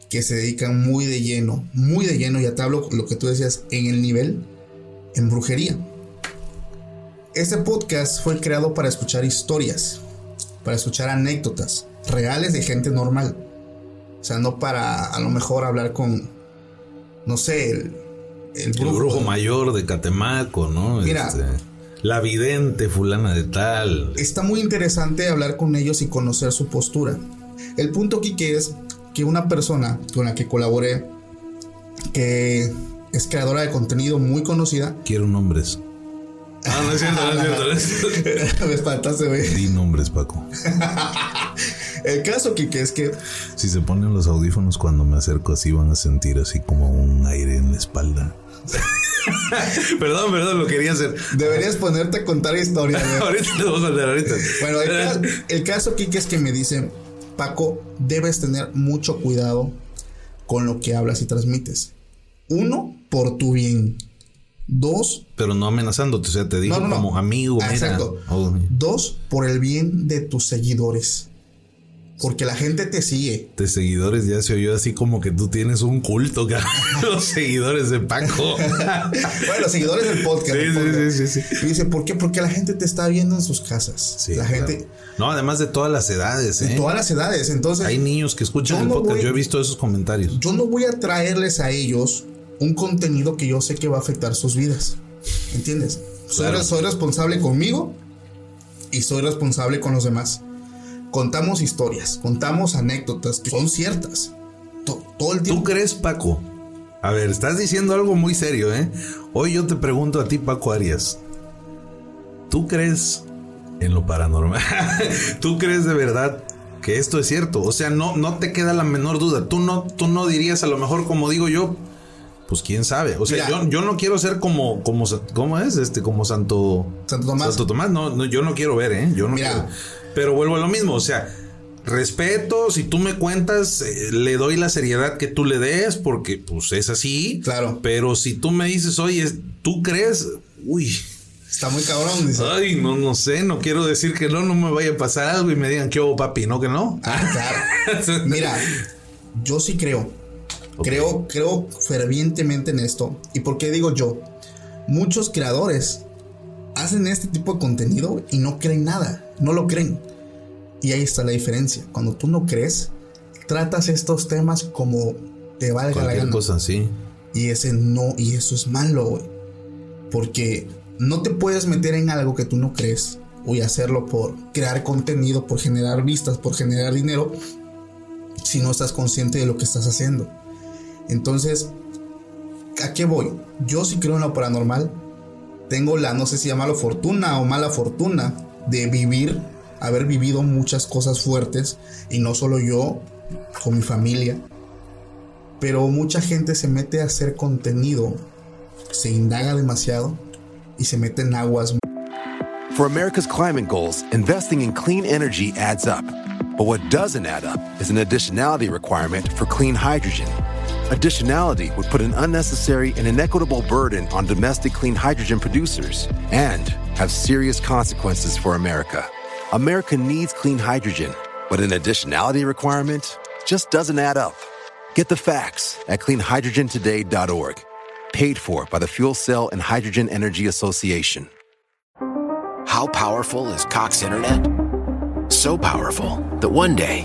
que se dedican muy de lleno, muy de lleno, ya te hablo lo que tú decías, en el nivel, en brujería. Este podcast fue creado para escuchar historias, para escuchar anécdotas reales de gente normal. O sea, no para a lo mejor hablar con, no sé, el, el brujo, mayor de Catemaco, ¿no? Mira, este, La vidente fulana de tal. Está muy interesante hablar con ellos y conocer su postura. El punto aquí que es que una persona con la que colaboré, que es creadora de contenido muy conocida. Quiero nombres. Ah, no es cierto, no es cierto. Me espantaste, güey. Di nombres, Paco. El caso, Kike, es que. Si se ponen los audífonos cuando me acerco así, van a sentir así como un aire en la espalda. perdón, perdón, lo quería hacer. Deberías ponerte a contar historias. ahorita lo voy a contar, ahorita. Bueno, el, caso, Kike, es que me dice: Paco, debes tener mucho cuidado con lo que hablas y transmites. Uno, por tu bien. Dos. Pero no amenazándote, o sea, te digo como amigo. Exacto. Oh, Dos, por el bien de tus seguidores. Porque la gente te sigue. De seguidores ya se oyó así como que tú tienes un culto, los seguidores de Paco. bueno, seguidores del podcast. Sí, Sí, sí, sí, Y dice, ¿por qué? Porque la gente te está viendo en sus casas. Sí, la gente. No, además de todas las edades. De ¿eh? todas las edades. Entonces. Hay niños que escuchan el podcast. yo he visto esos comentarios. Yo no voy a traerles a ellos un contenido que yo sé que va a afectar sus vidas. ¿Entiendes? Soy, responsable conmigo y soy responsable con los demás. Contamos historias, contamos anécdotas que son ciertas. todo el tiempo. ¿Tú crees, Paco? A ver, estás diciendo algo muy serio, ¿eh? Hoy yo te pregunto a ti, Paco Arias. ¿Tú crees en lo paranormal? ¿Tú crees de verdad que esto es cierto? O sea, no, no te queda la menor duda. Tú no, tú no dirías a lo mejor como digo yo, pues quién sabe. O sea, yo, no quiero ser como, como, ¿cómo es? Este, como Santo, Santo Tomás. Santo Tomás, no, yo no quiero ver, ¿eh? Yo no quiero. Pero vuelvo a lo mismo, o sea, respeto, si tú me cuentas, eh, le doy la seriedad que tú le des, porque pues es así. Claro. Pero si tú me dices, oye, ¿tú crees? Uy. Está muy cabrón. Dice. Ay, no, no sé, no quiero decir que no, no me vaya a pasar algo y me digan que hubo papi, ¿no? Que no. Ah, claro. Mira, yo sí creo. Creo, creo fervientemente en esto. ¿Y por qué digo yo? Muchos creadores hacen este tipo de contenido y no creen nada, no lo creen. Y ahí está la diferencia. Cuando tú no crees, tratas estos temas como te valga la gana. cosa, sí. Y ese no, y eso es malo, güey. Porque no te puedes meter en algo que tú no crees. O hacerlo por crear contenido, por generar vistas, por generar dinero, si no estás consciente de lo que estás haciendo. Entonces, ¿a qué voy? Yo sí creo en lo paranormal. Tengo la, no sé si llamarlo fortuna o mala fortuna de vivir, haber vivido muchas cosas fuertes. Y no solo yo, con mi familia. Pero mucha gente se mete a hacer contenido, se indaga demasiado y se mete en aguas. For America's climate goals, investing in clean energy adds up. But what doesn't add up is an additionality requirement for clean hydrogen. Additionality would put an unnecessary and inequitable burden on domestic clean hydrogen producers and have serious consequences for America. America needs clean hydrogen, but an additionality requirement just doesn't add up. Get the facts at cleanhydrogentoday.org. Paid for by the Fuel Cell and Hydrogen Energy Association. How powerful is Cox Internet? So powerful that one day,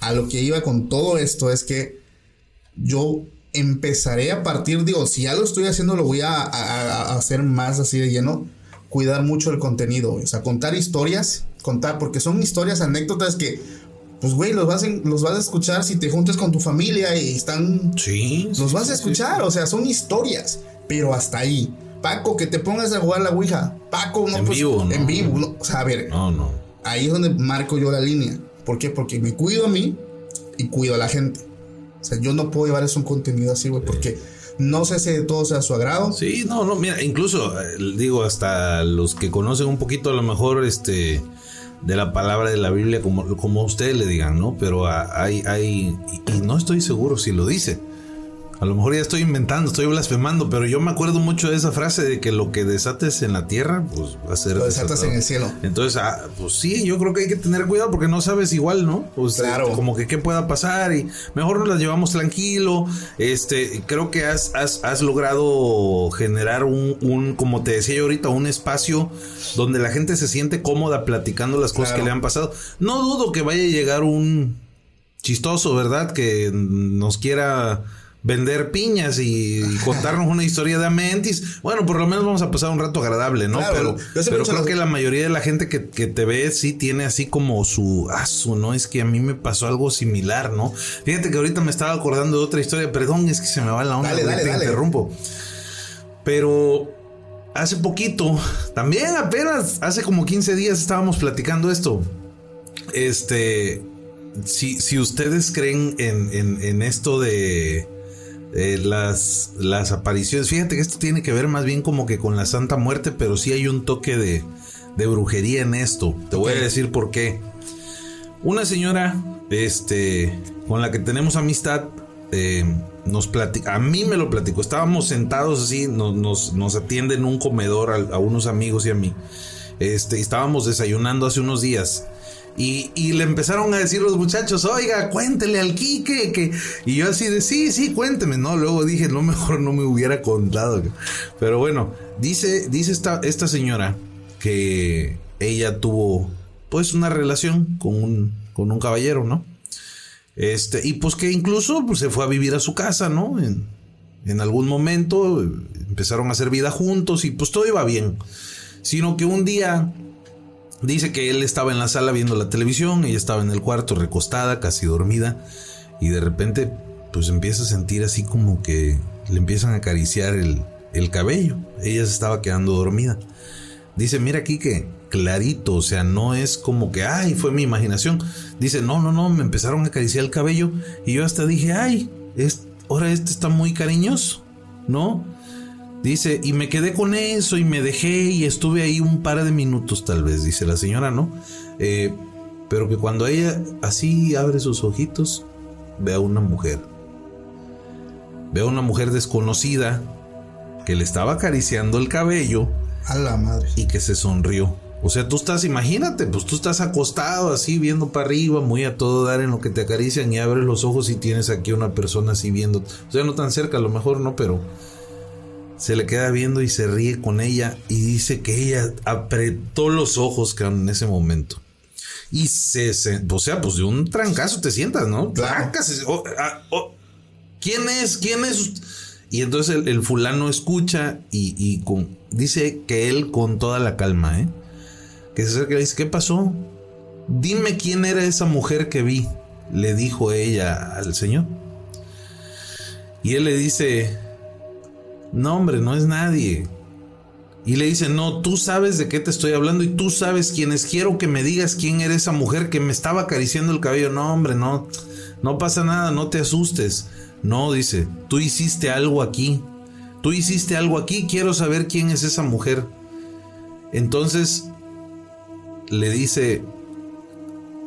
a lo que iba con todo esto es que yo empezaré a partir, digo, si ya lo estoy haciendo, lo voy a, hacer más así de lleno, cuidar mucho el contenido, o sea, contar historias, contar, porque son historias, anécdotas que, pues, güey, los vas, los vas a escuchar si te juntas con tu familia y están... Sí. Los vas a escuchar, o sea, son historias, pero hasta ahí. Paco, que te pongas a jugar la Ouija. Paco, no, en pues, vivo, En vivo, o sea, a ver. No, no. Ahí es donde marco yo la línea. ¿Por qué? Porque me cuido a mí y cuido a la gente. O sea, yo no puedo llevar eso un contenido así, güey, porque no sé si todo sea a su agrado. Sí, no, no, mira, incluso eh, digo, hasta los que conocen un poquito a lo mejor este de la palabra de la Biblia, como, como ustedes le digan, ¿no? Pero hay, hay, y no estoy seguro si lo dice. A lo mejor ya estoy inventando, estoy blasfemando, pero yo me acuerdo mucho de esa frase de que lo que desates en la tierra, pues va a ser. Lo desatas en el cielo. Entonces, ah, pues sí, yo creo que hay que tener cuidado porque no sabes igual, ¿no? Pues Claro. como que qué pueda pasar y mejor nos las llevamos tranquilo. Este, creo que has, has, has logrado generar un, un, como te decía yo ahorita, un espacio donde la gente se siente cómoda platicando las cosas Claro. que le han pasado. No dudo que vaya a llegar un chistoso, ¿verdad? Que nos quiera vender piñas y, y contarnos una historia de Amentis. Bueno, por lo menos vamos a pasar un rato agradable, ¿no? Claro, pero creo las- que la mayoría de la gente que, que te ve sí tiene así como su ah, su no es que a mí me pasó algo similar, ¿no? Fíjate que ahorita me estaba acordando de otra historia, perdón, es que se me va la onda, Dale, dale, te dale. interrumpo. Pero hace poquito, también apenas hace como 15 días estábamos platicando esto. Este, si, si ustedes creen en, en- en esto de, de las, las apariciones, fíjate que esto tiene que ver más bien como que con la Santa Muerte, pero sí hay un toque de, de brujería en esto. Te voy a decir por qué. Una señora, este, con la que tenemos amistad, eh, nos platica, a mí me lo platicó. Estábamos sentados así, nos, nos, nos atiende en un comedor a, a unos amigos y a mí. Este, estábamos desayunando hace unos días. Y, y le empezaron a decir los muchachos, oiga, cuéntele al Quique que... Y yo así de, sí, sí, cuénteme, ¿no? Luego dije, no, mejor no me hubiera contado. Pero bueno, dice, dice esta, esta señora que ella tuvo, pues, una relación con un, con un caballero, ¿no? Este, y pues que incluso pues, se fue a vivir a su casa, ¿no? En, en algún momento eh, empezaron a hacer vida juntos y pues todo iba bien. Sino que un día dice que él estaba en la sala viendo la televisión, ella estaba en el cuarto recostada, casi dormida, y de repente pues empieza a sentir así como que le empiezan a acariciar el, el cabello. Ella se estaba quedando dormida. Dice, mira aquí que clarito, o sea, no es como que, ay, fue mi imaginación. Dice, no, no, no, me empezaron a acariciar el cabello y yo hasta dije, ay, es, ahora este está muy cariñoso, ¿no? Dice, y me quedé con eso y me dejé y estuve ahí un par de minutos tal vez, dice la señora, ¿no? Eh, pero que cuando ella así abre sus ojitos, ve a una mujer. Ve a una mujer desconocida que le estaba acariciando el cabello A la madre. y que se sonrió. O sea, tú estás, imagínate, pues tú estás acostado así viendo para arriba, muy a todo dar en lo que te acarician y abres los ojos y tienes aquí una persona así viendo. O sea, no tan cerca, a lo mejor no, pero se le queda viendo y se ríe con ella y dice que ella apretó los ojos en ese momento. Y se, se- o sea, pues de un trancazo te sientas, ¿no? Trancas, oh, ¿Quién es? ¿Quién es? Y entonces el, el fulano escucha y, y con, dice que él con toda la calma, ¿eh? Que se acerca y le dice, ¿qué pasó? Dime quién era esa mujer que vi, le dijo ella al señor. Y él le dice, no hombre, no es nadie. Y le dice, no, tú sabes de qué te estoy hablando y tú sabes quién es. Quiero que me digas quién era esa mujer que me estaba acariciando el cabello. No, hombre, no, no pasa nada, no te asustes. No, dice, tú hiciste algo aquí. Tú hiciste algo aquí, quiero saber quién es esa mujer. Entonces le dice,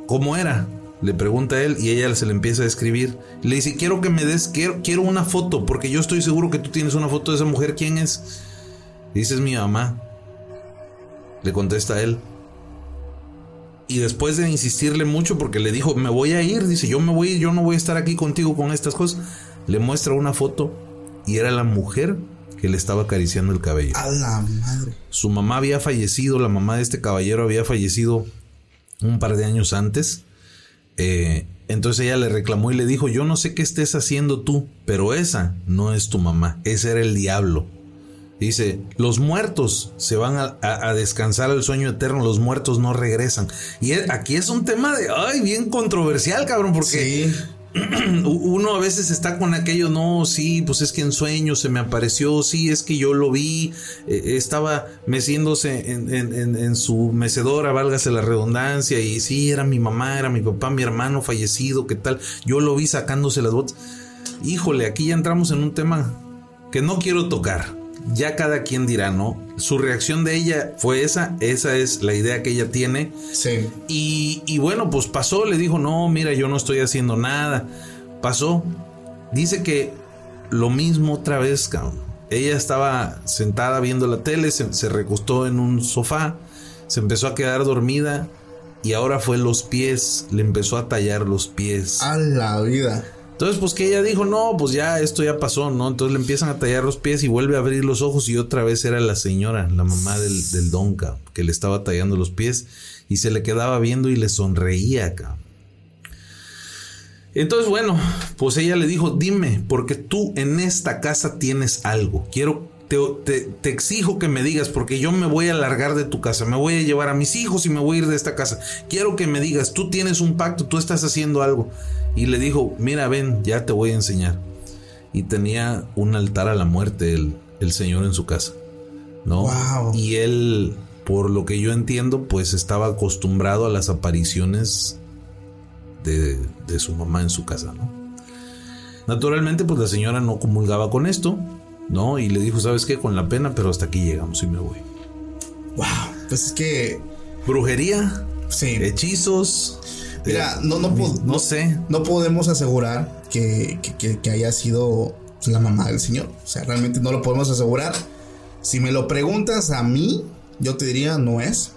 ¿cómo era? Le pregunta a él y ella se le empieza a escribir. Le dice, quiero que me des, quiero, quiero una foto, porque yo estoy seguro que tú tienes una foto de esa mujer. ¿Quién es? Dice, es mi mamá. Le contesta a él. Y después de insistirle mucho, porque le dijo, me voy a ir, dice, yo me voy, yo no voy a estar aquí contigo con estas cosas. Le muestra una foto y era la mujer que le estaba acariciando el cabello. A la madre. Su mamá había fallecido, la mamá de este caballero había fallecido un par de años antes. Eh, entonces ella le reclamó y le dijo, yo no sé qué estés haciendo tú, pero esa no es tu mamá, ese era el diablo. Dice, los muertos se van a, descansar al sueño eterno, los muertos no regresan. Y es- aquí es un tema de, ay, bien controversial, cabrón, porque. uno a veces está con aquello, no, sí, pues es que en sueños se me apareció, sí, es que yo lo vi, eh, estaba meciéndose en- en su mecedora, válgase la redundancia, y sí, era mi mamá, era mi papá, mi hermano fallecido, ¿qué tal? Yo lo vi sacándose las botas. Híjole, aquí ya entramos en un tema que no quiero tocar. Ya cada quien dirá, ¿no? Su reacción de ella fue esa, esa es la idea que ella tiene. Sí. Y, y bueno, pues pasó, le dijo, no, mira, yo no estoy haciendo nada. Pasó. Dice que lo mismo otra vez, cabrón. Ella estaba sentada viendo la tele, se, se recostó en un sofá, se empezó a quedar dormida y ahora fue los pies, le empezó a tallar los pies. A la vida. Entonces, pues que ella dijo, no, pues ya esto ya pasó, ¿no? Entonces le empiezan a tallar los pies y vuelve a abrir los ojos y otra vez era la señora, la mamá del, del Donca, que le estaba tallando los pies y se le quedaba viendo y le sonreía acá. Entonces, bueno, pues ella le dijo, dime, porque tú en esta casa tienes algo. Quiero, te, te, te, exijo que me digas, porque yo me voy a largar de tu casa, me voy a llevar a mis hijos y me voy a ir de esta casa. Quiero que me digas, tú tienes un pacto, tú estás haciendo algo. Y le dijo, mira, ven, ya te voy a enseñar. Y tenía un altar a la muerte el, el señor en su casa. ¿No? Wow. Y él, por lo que yo entiendo, pues estaba acostumbrado a las apariciones de, de, su mamá en su casa, ¿no? Naturalmente, pues la señora no comulgaba con esto, ¿no? Y le dijo, ¿sabes qué? Con la pena, pero hasta aquí llegamos y me voy. Wow. Pues es que. Brujería. Sí. Hechizos. Mira, eh, no, no, no, no, sé. No podemos asegurar que, que, que, haya sido la mamá del señor. O sea, realmente no lo podemos asegurar. Si me lo preguntas a mí, yo te diría, no es.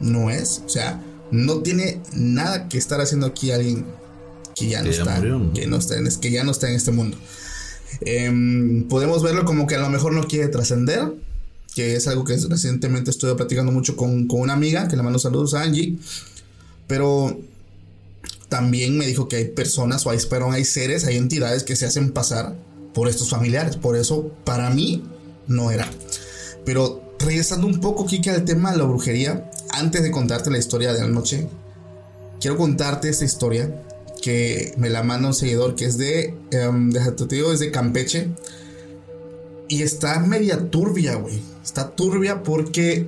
No es. O sea, no tiene nada que estar haciendo aquí alguien que ya no, Que está, murió, ¿no? que no está en, que ya no está en este mundo. Em, podemos verlo como que a lo mejor no quiere trascender, que es algo que recientemente estuve platicando mucho con, con una amiga, que le mando saludos a Angie, pero también me dijo que hay personas o hay, perdón, hay seres, hay entidades que se hacen pasar por estos familiares, por eso para mí no era. Pero regresando un poco, Kike, al tema de la brujería, antes de contarte la historia de la noche, quiero contarte esta historia que me la manda un seguidor que es de, um, te digo, es de Campeche. Y está media turbia, güey. Está turbia porque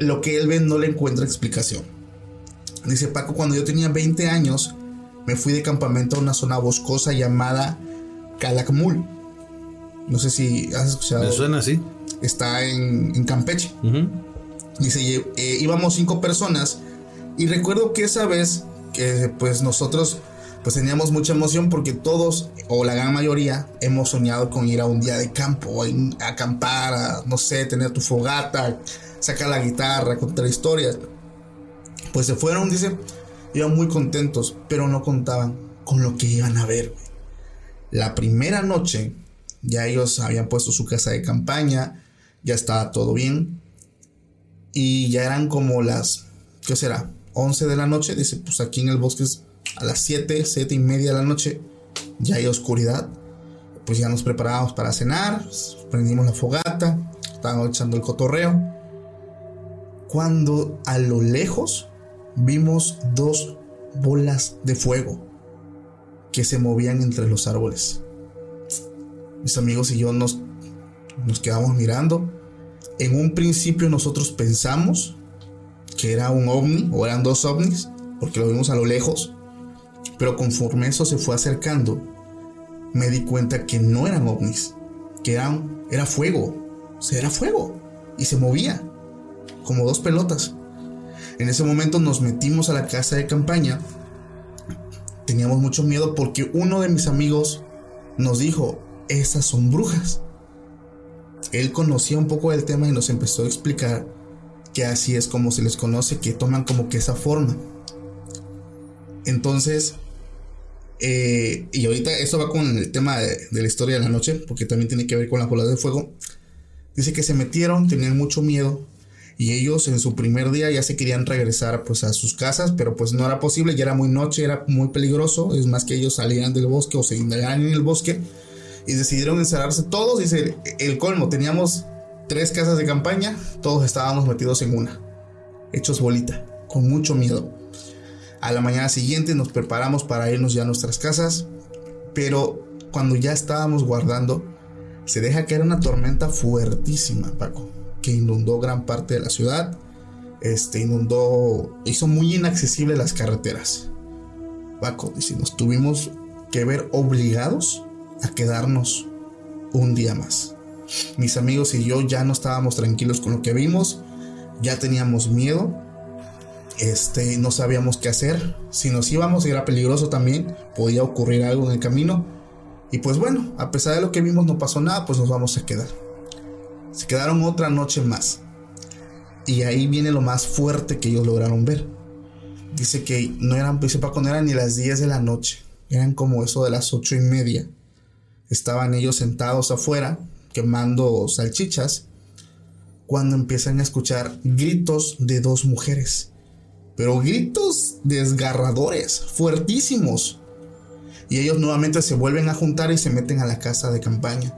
lo que él ve no le encuentra explicación. Dice Paco, cuando yo tenía 20 años, me fui de campamento a una zona boscosa llamada Calakmul. No sé si has escuchado. Me suena así. Está en, en Campeche. Dice, eh, íbamos cinco personas y recuerdo que esa vez que pues nosotros pues teníamos mucha emoción porque todos o la gran mayoría hemos soñado con ir a un día de campo, a, acampar, no sé, tener tu fogata, sacar la guitarra, contar historias. Pues se fueron, dice, iban muy contentos, pero no contaban con lo que iban a ver. La primera noche ya ellos habían puesto su casa de campaña, ya estaba todo bien. Y ya eran como las, ¿qué será? 11 de la noche. Dice, pues aquí en el bosque es a las 7, 7 y media de la noche. Ya hay oscuridad. Pues ya nos preparábamos para cenar. Prendimos la fogata. Estábamos echando el cotorreo. Cuando a lo lejos vimos dos bolas de fuego que se movían entre los árboles. Mis amigos y yo nos, nos quedamos mirando. En un principio nosotros pensamos que era un ovni o eran dos ovnis porque lo vimos a lo lejos. Pero conforme eso se fue acercando, me di cuenta que no eran ovnis, que eran, era fuego. O sea, era fuego y se movía como dos pelotas. En ese momento nos metimos a la casa de campaña. Teníamos mucho miedo porque uno de mis amigos nos dijo, esas son brujas. Él conocía un poco del tema y nos empezó a explicar que así es como se les conoce, que toman como que esa forma. Entonces, eh, y ahorita eso va con el tema de, la historia de la noche, porque también tiene que ver con las bolas de fuego. Dice que se metieron, tenían mucho miedo, y ellos en su primer día ya se querían regresar pues a sus casas, pero pues no era posible, ya era muy noche, era muy peligroso, es más que ellos salían del bosque o se indagaran en el bosque y decidieron encerrarse todos, dice el colmo, teníamos tres casas de campaña, todos estábamos metidos en una, hechos bolita, con mucho miedo. A la mañana siguiente nos preparamos para irnos ya a nuestras casas, pero cuando ya estábamos guardando, se deja caer una tormenta fuertísima, Paco, que inundó gran parte de la ciudad, este, inundó, hizo muy inaccesible las carreteras. Paco, dice, nos tuvimos que ver obligados a quedarnos un día más. Mis amigos y yo ya no estábamos tranquilos con lo que vimos, ya teníamos miedo, este, no sabíamos qué hacer. Si nos íbamos era peligroso también, podía ocurrir algo en el camino. Y pues bueno, a pesar de lo que vimos no pasó nada, pues nos vamos a quedar. Se quedaron otra noche más. Y ahí viene lo más fuerte que ellos lograron ver. Dice que no eran, dice Paco, no eran ni las 10 de la noche. Eran como eso de las ocho y media. Estaban ellos sentados afuera, quemando salchichas, cuando empiezan a escuchar gritos de dos mujeres. Pero gritos desgarradores, fuertísimos. Y ellos nuevamente se vuelven a juntar y se meten a la casa de campaña.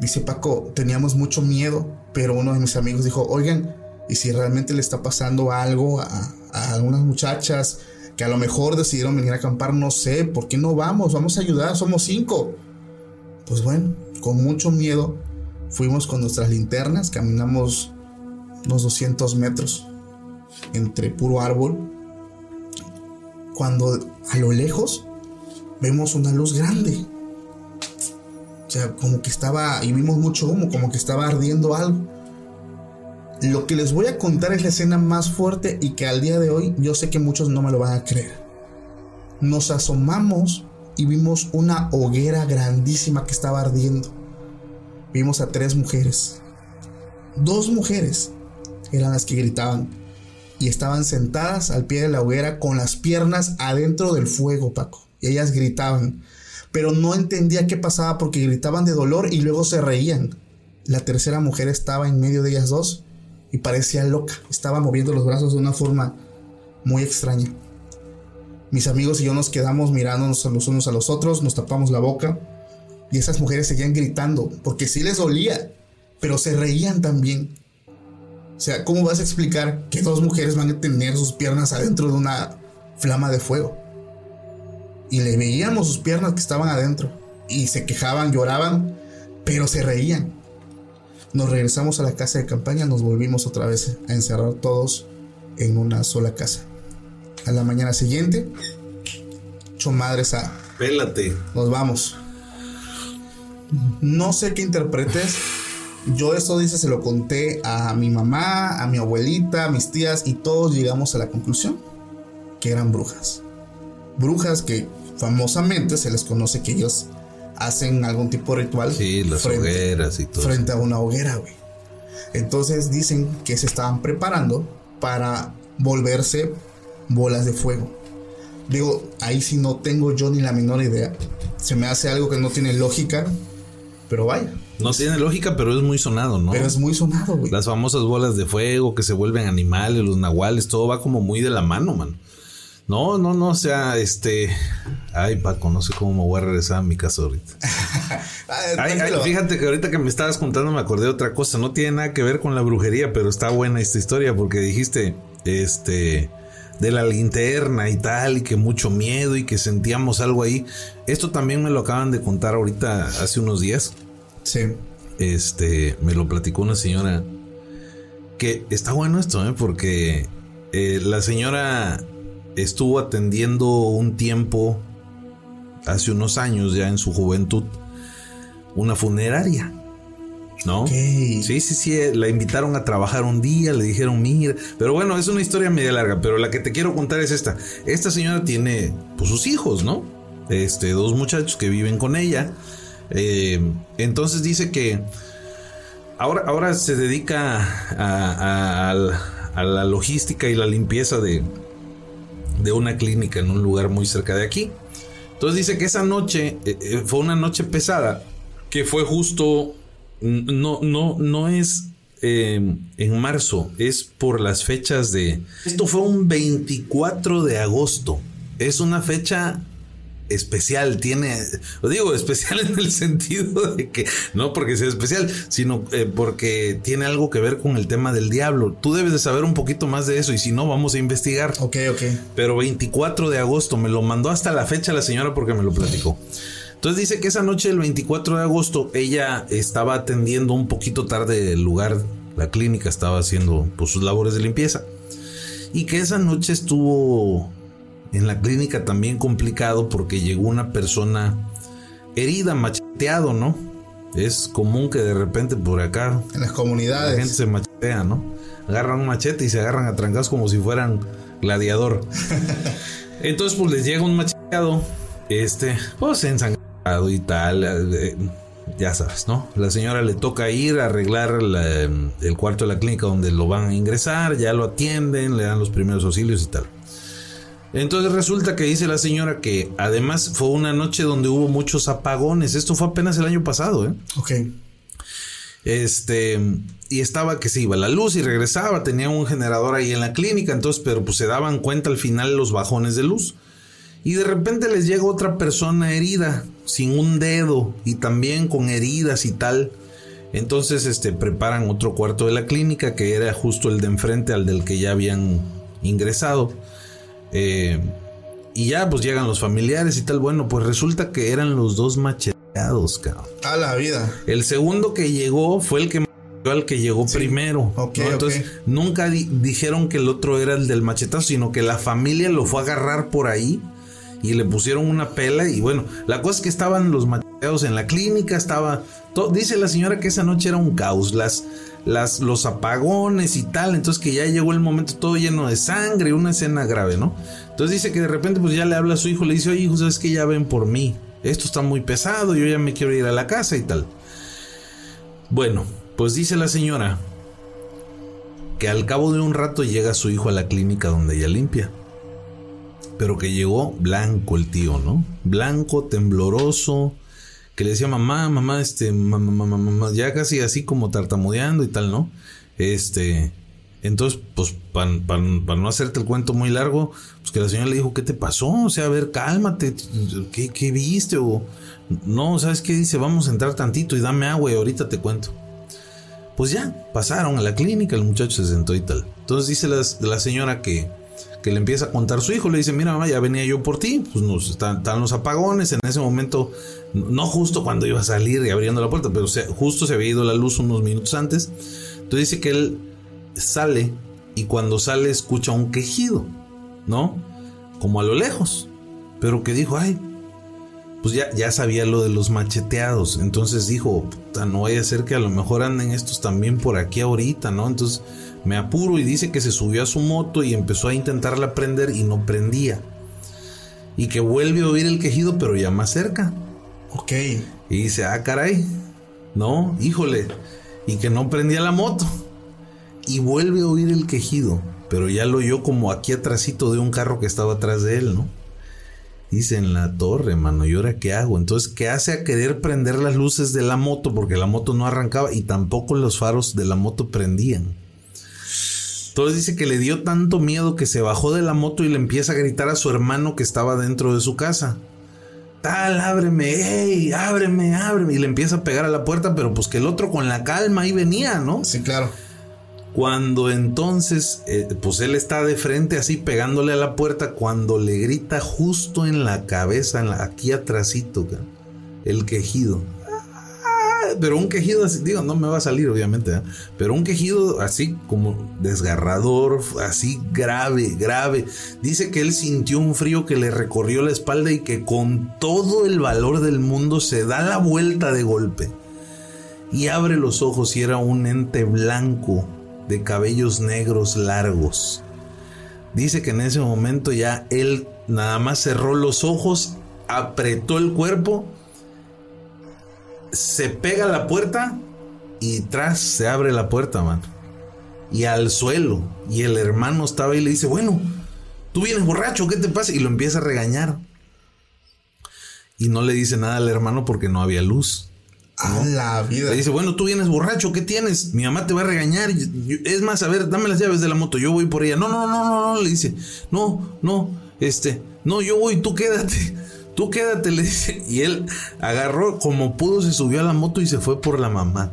Dice Paco, teníamos mucho miedo, pero uno de mis amigos dijo, oigan, ¿y si realmente le está pasando algo a, algunas muchachas que a lo mejor decidieron venir a acampar? No sé, ¿por qué no vamos? Vamos a ayudar, somos cinco. Pues bueno, con mucho miedo fuimos con nuestras linternas, caminamos unos 200 metros entre puro árbol. Cuando a lo lejos vemos una luz grande o sea, como que estaba, y vimos mucho humo, como que estaba ardiendo algo. Lo que les voy a contar es la escena más fuerte y que al día de hoy yo sé que muchos no me lo van a creer. Nos asomamos y vimos una hoguera grandísima que estaba ardiendo. Vimos a tres mujeres. Dos mujeres eran las que gritaban y estaban sentadas al pie de la hoguera con las piernas adentro del fuego, Paco. Y ellas gritaban, pero no entendía qué pasaba porque gritaban de dolor y luego se reían. La tercera mujer estaba en medio de ellas dos y parecía loca, estaba moviendo los brazos de una forma muy extraña. Mis amigos y yo nos quedamos mirándonos los unos a los otros, nos tapamos la boca y esas mujeres seguían gritando porque sí les dolía, pero se reían también. O sea, ¿cómo vas a explicar que dos mujeres van a tener sus piernas adentro de una flama de fuego? y le veíamos sus piernas que estaban adentro y se quejaban, lloraban, pero se reían. Nos regresamos a la casa de campaña, nos volvimos otra vez a encerrar todos en una sola casa. A la mañana siguiente, madres a. Pélate. Nos vamos. No sé qué interpretes. Yo esto dice, se lo conté a mi mamá, a mi abuelita, a mis tías y todos llegamos a la conclusión que eran brujas. Brujas que famosamente se les conoce que ellos hacen algún tipo de ritual. Sí, las hogueras y todo. Frente a una hoguera, güey. Entonces dicen que se estaban preparando para volverse bolas de fuego. Digo, ahí sí no tengo yo ni la menor idea. Se me hace algo que no tiene lógica, pero vaya. No tiene lógica, pero es muy sonado, ¿no? Pero es muy sonado, güey. Las famosas bolas de fuego que se vuelven animales, los nahuales, todo va como muy de la mano, man. No, no, no, o sea, este. Ay, Paco, no sé cómo me voy a regresar a mi casa ahorita. ay, ay, fíjate que ahorita que me estabas contando me acordé de otra cosa. No tiene nada que ver con la brujería, pero está buena esta historia porque dijiste, este, de la linterna y tal, y que mucho miedo y que sentíamos algo ahí. Esto también me lo acaban de contar ahorita hace unos días. Sí. Este, me lo platicó una señora. Que está bueno esto, ¿eh? Porque eh, la señora estuvo atendiendo un tiempo, hace unos años ya en su juventud, una funeraria. ¿No? Sí, sí, sí, la invitaron a trabajar un día, le dijeron, mira, pero bueno, es una historia media larga, pero la que te quiero contar es esta. Esta señora tiene, pues, sus hijos, ¿no? Este, dos muchachos que viven con ella. Eh, entonces dice que ahora, ahora se dedica a la logística y la limpieza de, de una clínica en un lugar muy cerca de aquí. Entonces dice que esa noche eh, eh, fue una noche pesada, que fue justo, no, no, no es em, en marzo, es por las fechas de... Esto fue un 24 de agosto. Es una fecha especial, tiene, lo digo especial en el sentido de que, no porque sea especial, sino eh, porque tiene algo que ver con el tema del diablo. Tú debes de saber un poquito más de eso y si no, vamos a investigar. Ok, ok. Pero 24 de agosto, me lo mandó hasta la fecha la señora porque me lo platicó. Entonces dice que esa noche del 24 de agosto ella estaba atendiendo un poquito tarde el lugar, la clínica estaba haciendo pues, sus labores de limpieza. Y que esa noche estuvo en la clínica también complicado porque llegó una persona herida, macheteado, ¿no? Es común que de repente por acá. En las comunidades. La gente se machetea, ¿no? Agarran un machete y se agarran a trancados como si fueran gladiador. Entonces, pues les llega un macheteado. Este, pues y tal. eh, ya sabes, ¿no? La señora le toca ir a arreglar la, el cuarto de la clínica donde lo van a ingresar, ya lo atienden, le dan los primeros auxilios y tal. Entonces resulta que dice la señora que además fue una noche donde hubo muchos apagones. Esto fue apenas el año pasado, ¿eh? Ok. Este, y estaba que se iba la luz y regresaba, tenía un generador ahí en la clínica, entonces, pero pues se daban cuenta al final los bajones de luz. Y de repente les llega otra persona herida, sin un dedo y también con heridas y tal. Entonces, este, preparan otro cuarto de la clínica que era justo el de enfrente al del que ya habían ingresado. Eh, y ya, pues llegan los familiares y tal. Bueno, pues resulta que eran los dos macheteados, cabrón. A la vida. El segundo que llegó fue el que al que llegó primero. Ok, ¿no? Entonces, nunca di- dijeron que el otro era el del machetazo, sino que la familia lo fue a agarrar por ahí y le pusieron una pela. Y bueno, la cosa es que estaban los macheteados en la clínica, estaba. to- dice la señora que esa noche era un caos. Las, las, los apagones y tal. Entonces, que ya llegó el momento todo lleno de sangre, una escena grave, ¿no? Entonces dice que de repente, pues ya le habla a su hijo, le dice, oye, hijo, sabes que ya ven por mí. Esto está muy pesado, yo ya me quiero ir a la casa y tal. Bueno, pues dice la señora que al cabo de un rato llega su hijo a la clínica donde ella limpia. Pero que llegó blanco el tío, ¿no? Blanco, tembloroso, que le decía mamá, mamá, este, mamá, mamá, mamá, ya casi así como tartamudeando y tal, ¿no? Este, entonces, pues, para no hacerte el cuento muy largo, pues que la señora le dijo, ¿qué te pasó? O sea, a ver, cálmate, ¿qué, viste? O, no, ¿sabes qué dice? Vamos a entrar tantito y dame agua y ahorita te cuento. Pues ya, pasaron a la clínica, el muchacho se sentó y tal. Entonces dice la señora que, que le empieza a contar su hijo, le dice, mira mamá, ya venía yo por ti, pues nos están, están los apagones, en ese momento, no justo cuando iba a salir y abriendo la puerta, pero se- justo se había ido la luz unos minutos antes. Entonces dice que él sale y cuando sale escucha un quejido, ¿no? Como a lo lejos, pero que dijo, ay, pues ya, ya sabía lo de los macheteados. Entonces dijo, puta, no vaya a ser que a lo mejor anden estos también por aquí ahorita, ¿no? Entonces me apuro y dice que se subió a su moto y empezó a intentarla prender y no prendía. Y que vuelve a oír el quejido, pero ya más cerca. Ok. Y dice, ah, caray, no, híjole. Y que no prendía la moto. Y vuelve a oír el quejido, pero ya lo oyó como aquí atrásito de un carro que estaba atrás de él, ¿no? Dice en la torre, mano, ¿y ahora qué hago? Entonces, ¿qué hace a querer prender las luces de la moto? Porque la moto no arrancaba y tampoco los faros de la moto prendían. Entonces dice que le dio tanto miedo que se bajó de la moto y le empieza a gritar a su hermano que estaba dentro de su casa. Tal, ábreme, ey, ábreme, ábreme. Y le empieza a pegar a la puerta, pero pues que el otro con la calma ahí venía, ¿no? Sí, claro. Cuando entonces, eh, pues él está de frente así pegándole a la puerta, cuando le grita justo en la cabeza, en la- aquí atrásito, el quejido. Pero un quejido así, digo, no me va a salir obviamente, ¿eh? pero un quejido así como desgarrador, así grave, grave. Dice que él sintió un frío que le recorrió la espalda y que con todo el valor del mundo se da la vuelta de golpe y abre los ojos y era un ente blanco de cabellos negros largos. Dice que en ese momento ya él nada más cerró los ojos, apretó el cuerpo, se pega la puerta y tras se abre la puerta, mano. Y al suelo. Y el hermano estaba ahí y le dice, bueno, tú vienes borracho, ¿qué te pasa? Y lo empieza a regañar. Y no le dice nada al hermano porque no había luz. A la vida. Le dice, bueno, tú vienes borracho, ¿qué tienes? Mi mamá te va a regañar. Es más, a ver, dame las llaves de la moto, yo voy por ella. No, no, no, no, no, le dice, no, no, este, no, yo voy, tú quédate, tú quédate, le dice. Y él agarró como pudo, se subió a la moto y se fue por la mamá.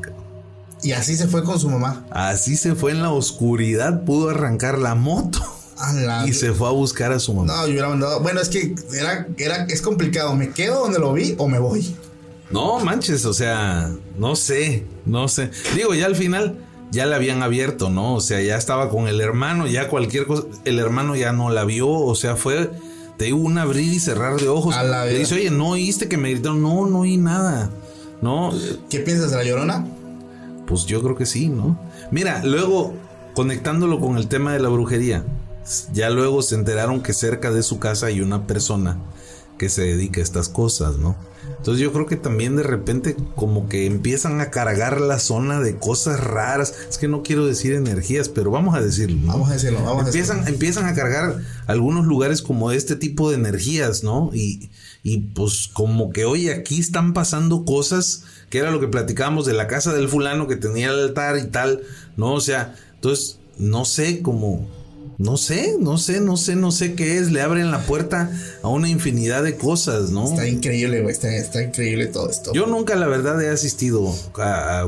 Y así se fue con su mamá. Así se fue en la oscuridad, pudo arrancar la moto la y se fue a buscar a su mamá. No, yo hubiera mandado. Bueno, es que era, era, es complicado. ¿Me quedo donde lo vi o me voy? No manches, o sea, no sé, no sé. Digo, ya al final ya la habían abierto, ¿no? O sea, ya estaba con el hermano, ya cualquier cosa, el hermano ya no la vio, o sea, fue, te digo, un abrir y cerrar de ojos. A la Le dice, oye, no oíste que me gritaron, no, no oí nada. No, ¿Qué piensas de la llorona? pues yo creo que sí, ¿no? Mira, luego, conectándolo con el tema de la brujería, ya luego se enteraron que cerca de su casa hay una persona que se dedica a estas cosas, ¿no? Entonces yo creo que también de repente como que empiezan a cargar la zona de cosas raras. Es que no quiero decir energías, pero vamos a decirlo. Vamos a decirlo, vamos empiezan, a decirlo. Empiezan a cargar algunos lugares como este tipo de energías, ¿no? Y, y pues como que hoy aquí están pasando cosas que era lo que platicábamos de la casa del fulano que tenía el altar y tal, ¿no? O sea, entonces, no sé, cómo no sé, no sé, no sé, no sé qué es. Le abren la puerta a una infinidad de cosas, ¿no? Está increíble, güey. Está, increíble todo esto. Yo nunca, la verdad, he asistido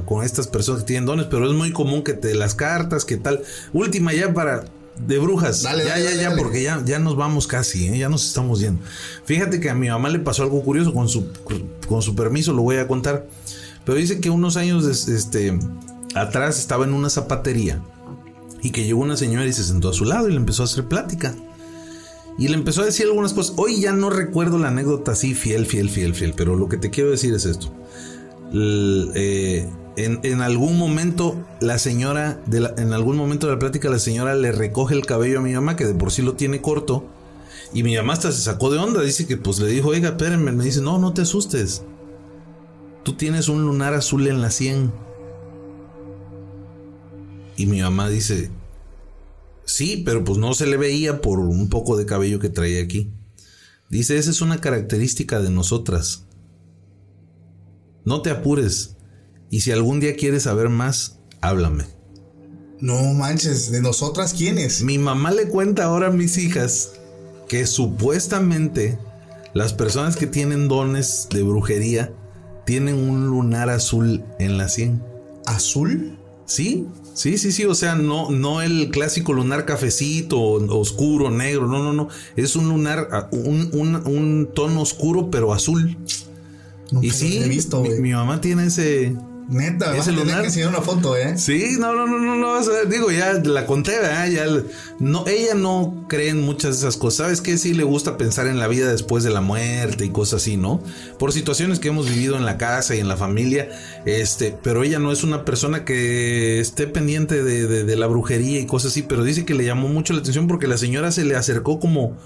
con estas personas que tienen dones, pero es muy común que te las cartas, que tal. Última ya para de brujas. Dale, ya, dale, ya, ya, porque ya, ya nos vamos casi, ¿eh? ya nos estamos yendo. Fíjate que a mi mamá le pasó algo curioso, con su, con su permiso lo voy a contar. Pero dice que unos años este, atrás estaba en una zapatería y que llegó una señora y se sentó a su lado y le empezó a hacer plática. Y le empezó a decir algunas cosas. Hoy ya no recuerdo la anécdota así, fiel, fiel, fiel, fiel. Pero lo que te quiero decir es esto. Eh, en, algún momento la señora, de en algún momento de la plática la señora le recoge el cabello a mi mamá, que de por sí lo tiene corto. Y mi mamá hasta se sacó de onda. Dice que pues le dijo, oiga, espérenme. Me dice, no, no te asustes. Tú tienes un lunar azul en la sien. Y mi mamá dice, sí, pero pues no se le veía por un poco de cabello que traía aquí. Dice, esa es una característica de nosotras. No te apures. Y si algún día quieres saber más, háblame. No manches, ¿de nosotras quiénes? Mi mamá le cuenta ahora a mis hijas que supuestamente las personas que tienen dones de brujería tienen un lunar azul en la sien. ¿Azul? Sí, Sí, sí, sí, o sea, no, no el clásico lunar cafecito, oscuro, negro, no, no, no. Es un lunar, ah, un, un, un tono oscuro, pero azul. y sí, he visto, mi, mi, mamá tiene ese, Neta, a tener que enseñar una foto, ¿eh? Sí, no, no, no, no, no, digo, ya la conté, ¿verdad? Ya, no, ella no cree en muchas de esas cosas. ¿Sabes qué? Sí le gusta pensar en la vida después de la muerte y cosas así, ¿no? Por situaciones que hemos vivido en la casa y en la familia, este, pero ella no es una persona que esté pendiente de, de la brujería y cosas así, pero dice que le llamó mucho la atención porque la señora se le acercó como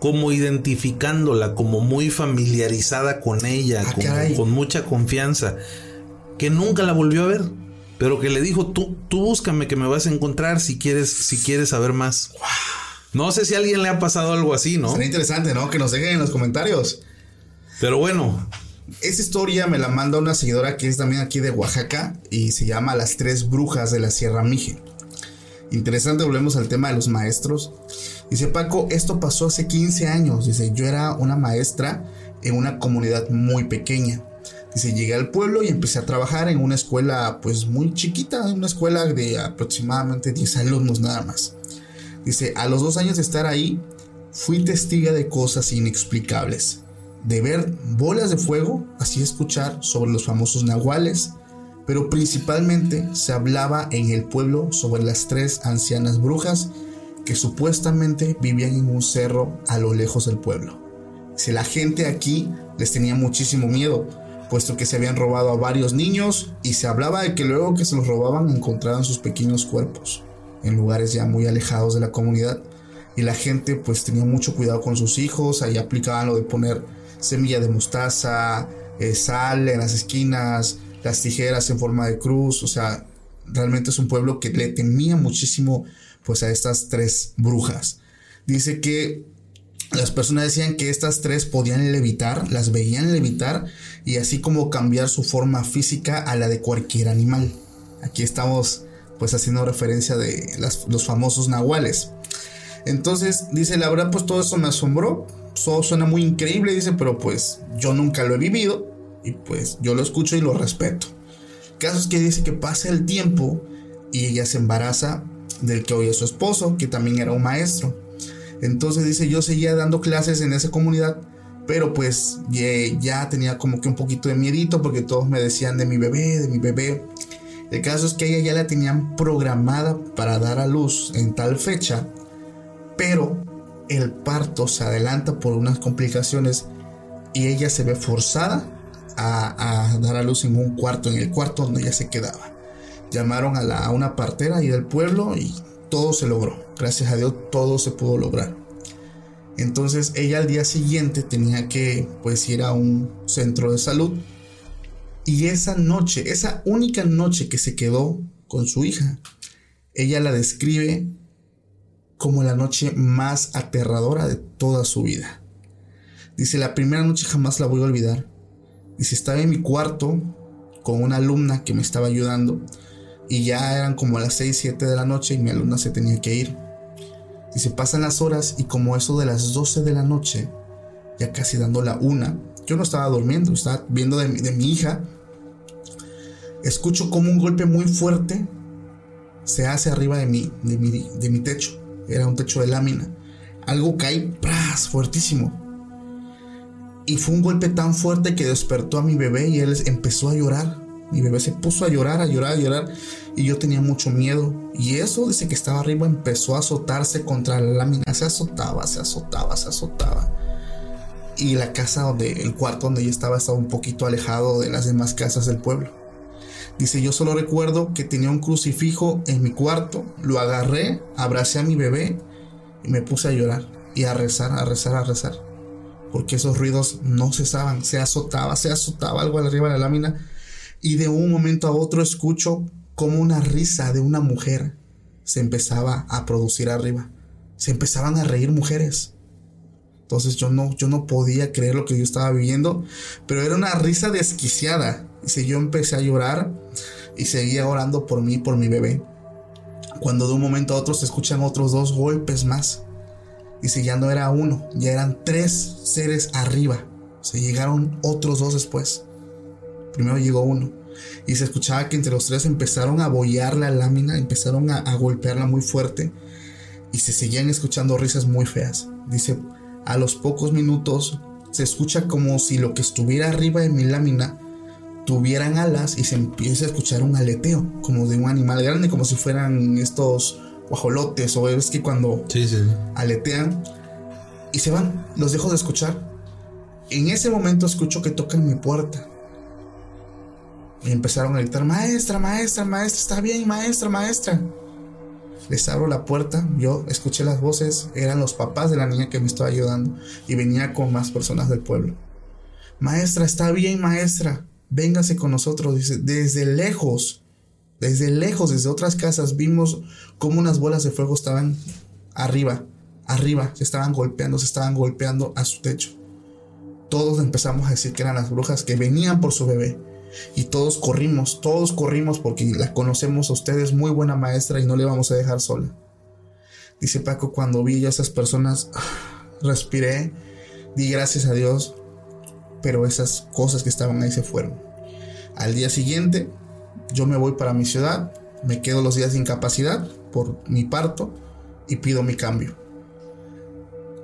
como identificándola, como muy familiarizada con ella, ah, con mucha confianza que nunca la volvió a ver, pero que le dijo, tú, tú búscame que me vas a encontrar si quieres, si quieres saber más. No sé si a alguien le ha pasado algo así, ¿no? Sería interesante, ¿no? Que nos dejen en los comentarios. Pero bueno. Esa historia me la manda una seguidora que es también aquí de Oaxaca y se llama Las Tres Brujas de la Sierra Mije. Interesante, volvemos al tema de los maestros. Dice Paco, esto pasó hace 15 años. Dice, yo era una maestra en una comunidad muy pequeña. Dice, llegué al pueblo y empecé a trabajar en una escuela pues muy chiquita, una escuela de aproximadamente 10 alumnos nada más. Dice, a los dos años de estar ahí, fui testiga de cosas inexplicables. De ver bolas de fuego, así escuchar sobre los famosos nahuales, pero principalmente se hablaba en el pueblo sobre las tres ancianas brujas que supuestamente vivían en un cerro a lo lejos del pueblo. Si la gente aquí les tenía muchísimo miedo, puesto que se habían robado a varios niños y se hablaba de que luego que se los robaban encontraban sus pequeños cuerpos en lugares ya muy alejados de la comunidad y la gente pues tenía mucho cuidado con sus hijos, ahí aplicaban lo de poner semilla de mostaza, eh, sal en las esquinas, las tijeras en forma de cruz, o sea, realmente es un pueblo que le temía muchísimo pues a estas tres brujas. Dice que las personas decían que estas tres podían levitar, las veían levitar y así como cambiar su forma física a la de cualquier animal. Aquí estamos pues haciendo referencia de los famosos nahuales. Entonces dice, la verdad pues todo eso me asombró, todo suena muy increíble, dice, pero pues yo nunca lo he vivido y pues yo lo escucho y lo respeto. Caso es que dice que pasa el tiempo y ella se embaraza del que hoy es su esposo, que también era un maestro. Entonces dice, yo seguía dando clases en esa comunidad, pero pues ya, tenía como que un poquito de miedito porque todos me decían de mi bebé, de mi bebé. El caso es que ella ya la tenían programada para dar a luz en tal fecha, pero el parto se adelanta por unas complicaciones y ella se ve forzada a, dar a luz en un cuarto, en el cuarto donde ella se quedaba. Llamaron a, la, a una partera ahí del pueblo y todo se logró. Gracias a Dios todo se pudo lograr. Entonces ella al día siguiente tenía que pues ir a un centro de salud. Y esa noche, esa única noche que se quedó con su hija, ella la describe como la noche más aterradora de toda su vida. Dice, la primera noche jamás la voy a olvidar. Dice, estaba en mi cuarto con una alumna que me estaba ayudando y ya eran como las 6, 7 de la noche y mi alumna se tenía que ir. Dice, pasan las horas y como eso de las 12 de la noche, ya casi dando la una, yo no estaba durmiendo, estaba viendo de, de mi hija, escucho como un golpe muy fuerte se hace arriba de mí, de mi, de mi techo. Era un techo de lámina. Algo cae, ¡pras! fuertísimo. Y fue un golpe tan fuerte que despertó a mi bebé y él empezó a llorar. Mi bebé se puso a llorar, a llorar, a llorar. Y yo tenía mucho miedo. Y eso, desde que estaba arriba, empezó a azotarse contra la lámina. Se azotaba, se azotaba, se azotaba. Y la casa donde, el cuarto donde yo estaba, estaba un poquito alejado de las demás casas del pueblo. Dice, yo solo recuerdo que tenía un crucifijo en mi cuarto, lo agarré, abracé a mi bebé y me puse a llorar y a rezar, a rezar, a rezar. Porque esos ruidos no cesaban, se azotaba, se azotaba algo arriba de la lámina y de un momento a otro escucho como una risa de una mujer se empezaba a producir arriba. Se empezaban a reír mujeres. Entonces yo no, yo no podía creer lo que yo estaba viviendo, pero era una risa desquiciada. Dice, yo empecé a llorar y seguía orando por mí, por mi bebé. Cuando de un momento a otro se escuchan otros dos golpes más. Dice, ya no era uno, ya eran tres seres arriba. Se llegaron otros dos después. Primero llegó uno. Y se escuchaba que entre los tres empezaron a bollar la lámina, empezaron a, a golpearla muy fuerte. Y se seguían escuchando risas muy feas. Dice, a los pocos minutos se escucha como si lo que estuviera arriba de mi lámina tuvieran alas y se empieza a escuchar un aleteo, como de un animal grande, como si fueran estos guajolotes o es que cuando aletean y se van, los dejo de escuchar. En ese momento escucho que tocan mi puerta. Y empezaron a gritar, maestra, maestra, maestra, está bien, maestra, maestra. Les abro la puerta, yo escuché las voces, eran los papás de la niña que me estaba ayudando y venía con más personas del pueblo. Maestra, está bien, maestra véngase con nosotros. Dice, desde lejos, desde lejos, desde otras casas, vimos cómo unas bolas de fuego estaban arriba, arriba, se estaban golpeando, se estaban golpeando a su techo. Todos empezamos a decir que eran las brujas que venían por su bebé. Y todos corrimos, todos corrimos porque la conocemos a ustedes, muy buena maestra y no le vamos a dejar sola. Dice Paco, cuando vi a esas personas, respiré, di gracias a Dios pero esas cosas que estaban ahí se fueron. Al día siguiente, yo me voy para mi ciudad, me quedo los días de incapacidad por mi parto y pido mi cambio.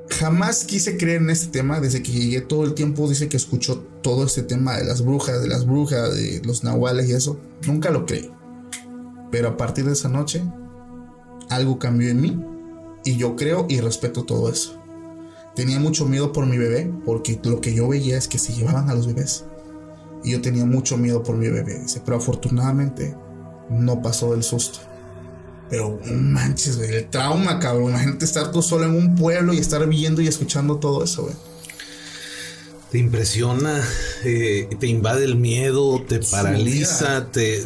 Jamás quise creer en este tema, desde que llegué todo el tiempo dice que escuchó todo este tema de las brujas, de las brujas, de los nahuales y eso. Nunca lo creí. Pero a partir de esa noche, algo cambió en mí y yo creo y respeto todo eso. Tenía mucho miedo por mi bebé, porque lo que yo veía es que se llevaban a los bebés. Y yo tenía mucho miedo por mi bebé, pero afortunadamente no pasó del susto. Pero manches, güey, el trauma, cabrón. Imagínate estar tú solo en un pueblo y estar viendo y escuchando todo eso, güey. Te impresiona, eh, te invade el miedo, te paraliza, te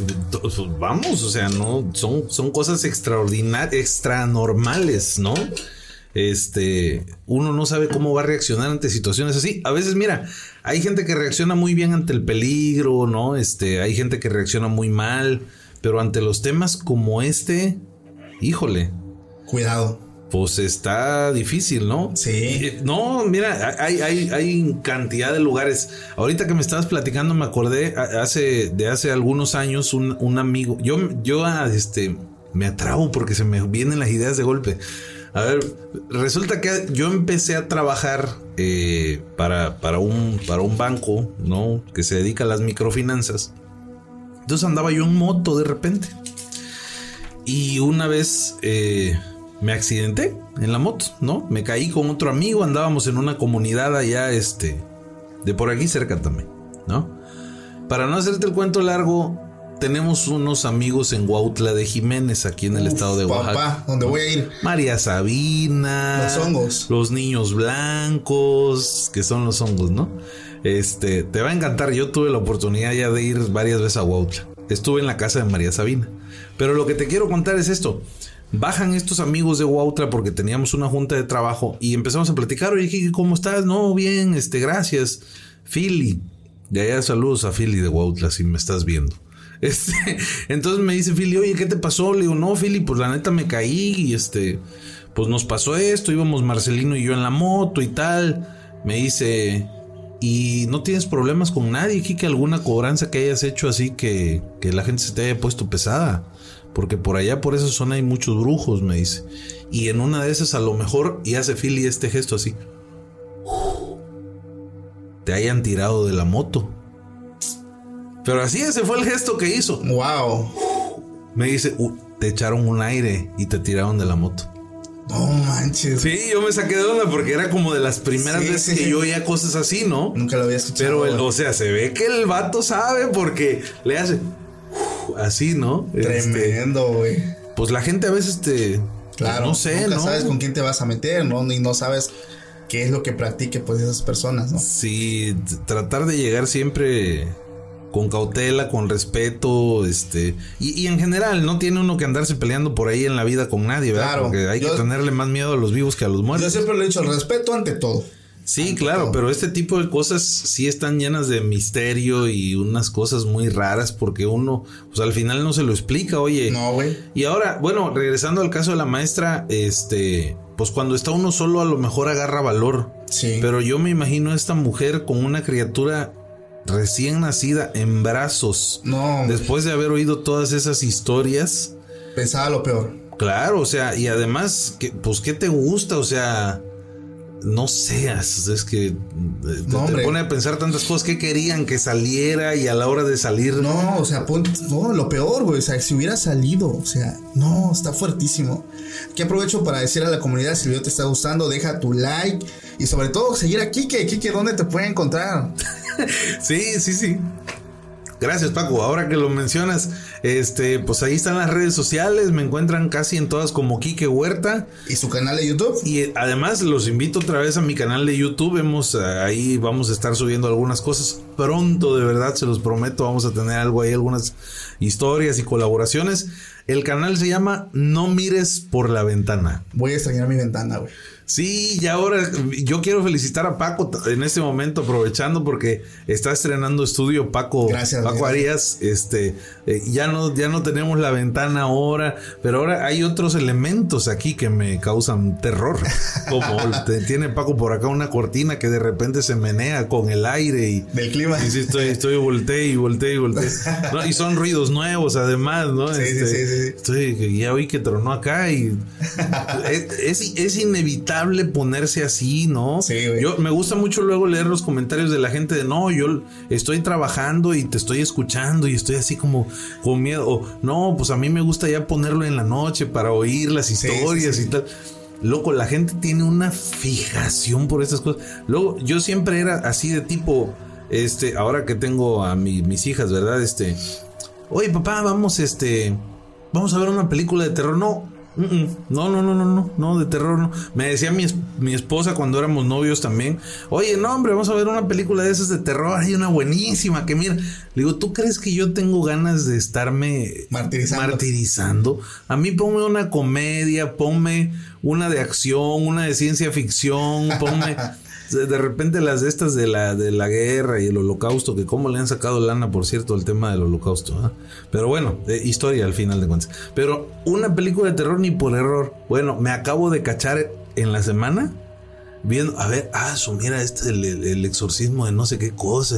vamos, o sea, no son son cosas extraordinarias, extra normales, ¿no? este, uno no sabe cómo va a reaccionar ante situaciones así. A veces, mira, hay gente que reacciona muy bien ante el peligro, ¿no? Este, hay gente que reacciona muy mal, pero ante los temas como este, híjole. Cuidado. Pues está difícil, ¿no? Sí. Eh, no, mira, hay, hay, hay cantidad de lugares. Ahorita que me estabas platicando, me acordé hace, de hace algunos años un, un amigo. Yo, yo, ah, este, me atrabo porque se me vienen las ideas de golpe. A ver, resulta que yo empecé a trabajar eh, para, para, un, para un banco, ¿no? Que se dedica a las microfinanzas. Entonces andaba yo en moto de repente. Y una vez eh, me accidenté en la moto, ¿no? Me caí con otro amigo, andábamos en una comunidad allá, este, de por aquí cerca también, ¿no? Para no hacerte el cuento largo, tenemos unos amigos en Huautla de Jiménez, aquí en el Uf, estado de Oaxaca. Papá, donde voy a ir. María Sabina. Los hongos. Los niños blancos, que son los hongos, ¿no? Este, te va a encantar. Yo tuve la oportunidad ya de ir varias veces a Huautla. Estuve en la casa de María Sabina. Pero lo que te quiero contar es esto. Bajan estos amigos de Huautla porque teníamos una junta de trabajo y empezamos a platicar. Oye, ¿cómo estás? No, bien, este, gracias. Philly. De allá saludos a Philly de Huautla si me estás viendo. Este, entonces me dice Philly, oye, ¿qué te pasó? Le digo, no, Philly, pues la neta me caí y este, pues nos pasó esto, íbamos Marcelino y yo en la moto y tal. Me dice, ¿y no tienes problemas con nadie, Kike? ¿Alguna cobranza que hayas hecho así que, que la gente se te haya puesto pesada? Porque por allá, por esa zona hay muchos brujos, me dice. Y en una de esas a lo mejor, y hace Philly este gesto así. Te hayan tirado de la moto. Pero así ese fue el gesto que hizo. Wow. Me dice, "Uh, te echaron un aire y te tiraron de la moto. No manches. Sí, yo me saqué de onda porque era como de las primeras Sí, veces sí. que yo oía cosas así, ¿no? Nunca lo había escuchado. Pero, el- o sea, se ve que el vato sabe porque le hace así, ¿no? Este, Tremendo, güey. pues la gente a veces te. Claro. No sé, nunca ¿no? sabes con quién te vas a meter, ¿no? Y no sabes qué es lo que practique, pues, esas personas, ¿no? Sí, tratar de llegar siempre con cautela, con respeto, este, y, y en general no tiene uno que andarse peleando por ahí en la vida con nadie, ¿verdad? Claro. Porque hay Yo- que tenerle más miedo a los vivos que a los Yo muertos. siempre le he dicho, respeto ante todo. Sí, claro, pero este tipo de cosas sí están llenas de misterio y unas cosas muy raras porque uno, pues al final no se lo explica, oye. No, güey. Y ahora, bueno, regresando al caso de la maestra, este, pues cuando está uno solo a lo mejor agarra valor. Sí. Pero yo me imagino a esta mujer con una criatura recién nacida en brazos. No, Después de haber oído todas esas historias. pensaba lo peor. Claro, o sea, y además, que, pues, ¿qué te gusta? O sea, no seas, es que eh, te, te hombre. pone a pensar tantas cosas que querían que saliera y a la hora de salir. No, o sea, pon- no, lo peor, güey. O sea, si hubiera salido, o sea, no, está fuertísimo. Aquí aprovecho para decir a la comunidad, si el video te está gustando, deja tu like y sobre todo seguir a Kike. Kike, ¿dónde te pueden encontrar? Sí, sí, sí. Gracias, Paco. Ahora que lo mencionas, este, pues ahí están las redes sociales. Me encuentran casi en todas como Quique Huerta. Y su canal de YouTube. Y eh, además los invito otra vez a mi canal de YouTube. Hemos, eh, ahí vamos a estar subiendo algunas cosas. Pronto, de verdad, se los prometo. Vamos a tener algo ahí, algunas historias y colaboraciones. El canal se llama No mires por la ventana. Voy a extrañar mi ventana, güey. Sí, y ahora yo quiero felicitar a Paco en este momento, aprovechando porque está estrenando estudio Paco, Gracias, Paco gracias. Arias. Este, eh, ya no, ya no tenemos la ventana ahora, pero ahora hay otros elementos aquí que me causan terror. Como te- tiene Paco por acá una cortina que de repente se menea con el aire y. Del clima. Y sí, estoy, estoy volteé y volteé y volteé. No, y son ruidos nuevos, además, ¿no? Sí, sí, Este, sí, sí, sí. Estoy, que ya oí que tronó acá y es, es, es inevitable ponerse así, ¿no? Sí, güey. Yo me gusta mucho luego leer los comentarios de la gente de no, yo estoy trabajando y te estoy escuchando y estoy así como con miedo. O no, pues a mí me gusta ya ponerlo en la noche para oír las sí, historias sí. y tal. Loco, la gente tiene una fijación por estas cosas. Luego, yo siempre era así de tipo, este, ahora que tengo a mi- mis hijas, ¿verdad? Este, oye papá, vamos, este, vamos a ver una película de terror. No, no, no, no, no, no, no, de terror no. Me decía mi, mi esposa cuando éramos novios también, oye, no, hombre, vamos a ver una película de esas de terror. Hay una buenísima que mira. Le digo, ¿tú crees que yo tengo ganas de estarme Martirizando. martirizando? A mí ponme una comedia, ponme una de acción, una de ciencia ficción, ponme... De repente las de estas de la, de la guerra y el holocausto, que cómo le han sacado lana, por cierto, el tema del holocausto. ¿ah? Pero bueno, historia al final de cuentas. Pero una película de terror ni por error. Bueno, me acabo de cachar en la semana viendo, a ver, ah, su mira, este el, exorcismo de no sé qué cosa.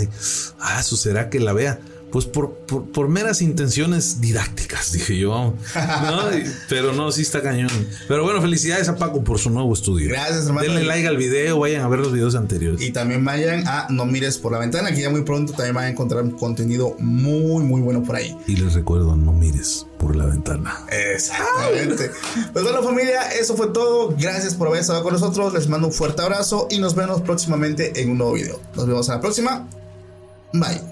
ah, su será que la vea. Pues por, por, por meras intenciones didácticas, dije yo. ¿no? Pero no, sí está cañón. Pero bueno, felicidades a Paco por su nuevo estudio. Gracias, hermano. Denle like al video, vayan a ver los videos anteriores. Y también vayan a No Mires por la Ventana, que ya muy pronto también van a encontrar contenido muy, muy bueno por ahí. Y les recuerdo, no mires por la ventana. Exactamente. Pues bueno, familia, eso fue todo. Gracias por haber estado con nosotros. Les mando un fuerte abrazo y nos vemos próximamente en un nuevo video. Nos vemos a la próxima. Bye.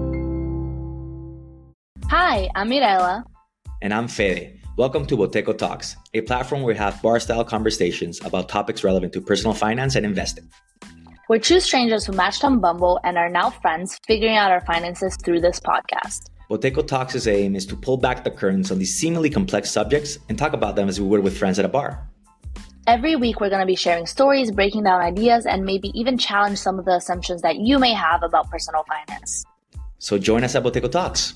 Hi, I'm Mirella. And I'm Fede. Welcome to Boteco Talks, a platform where we have bar style conversations about topics relevant to personal finance and investing. We're two strangers who matched on Bumble and are now friends, figuring out our finances through this podcast. Boteco Talks' aim is to pull back the curtains on these seemingly complex subjects and talk about them as we would with friends at a bar. Every week, we're going to be sharing stories, breaking down ideas, and maybe even challenge some of the assumptions that you may have about personal finance. So join us at Boteco Talks.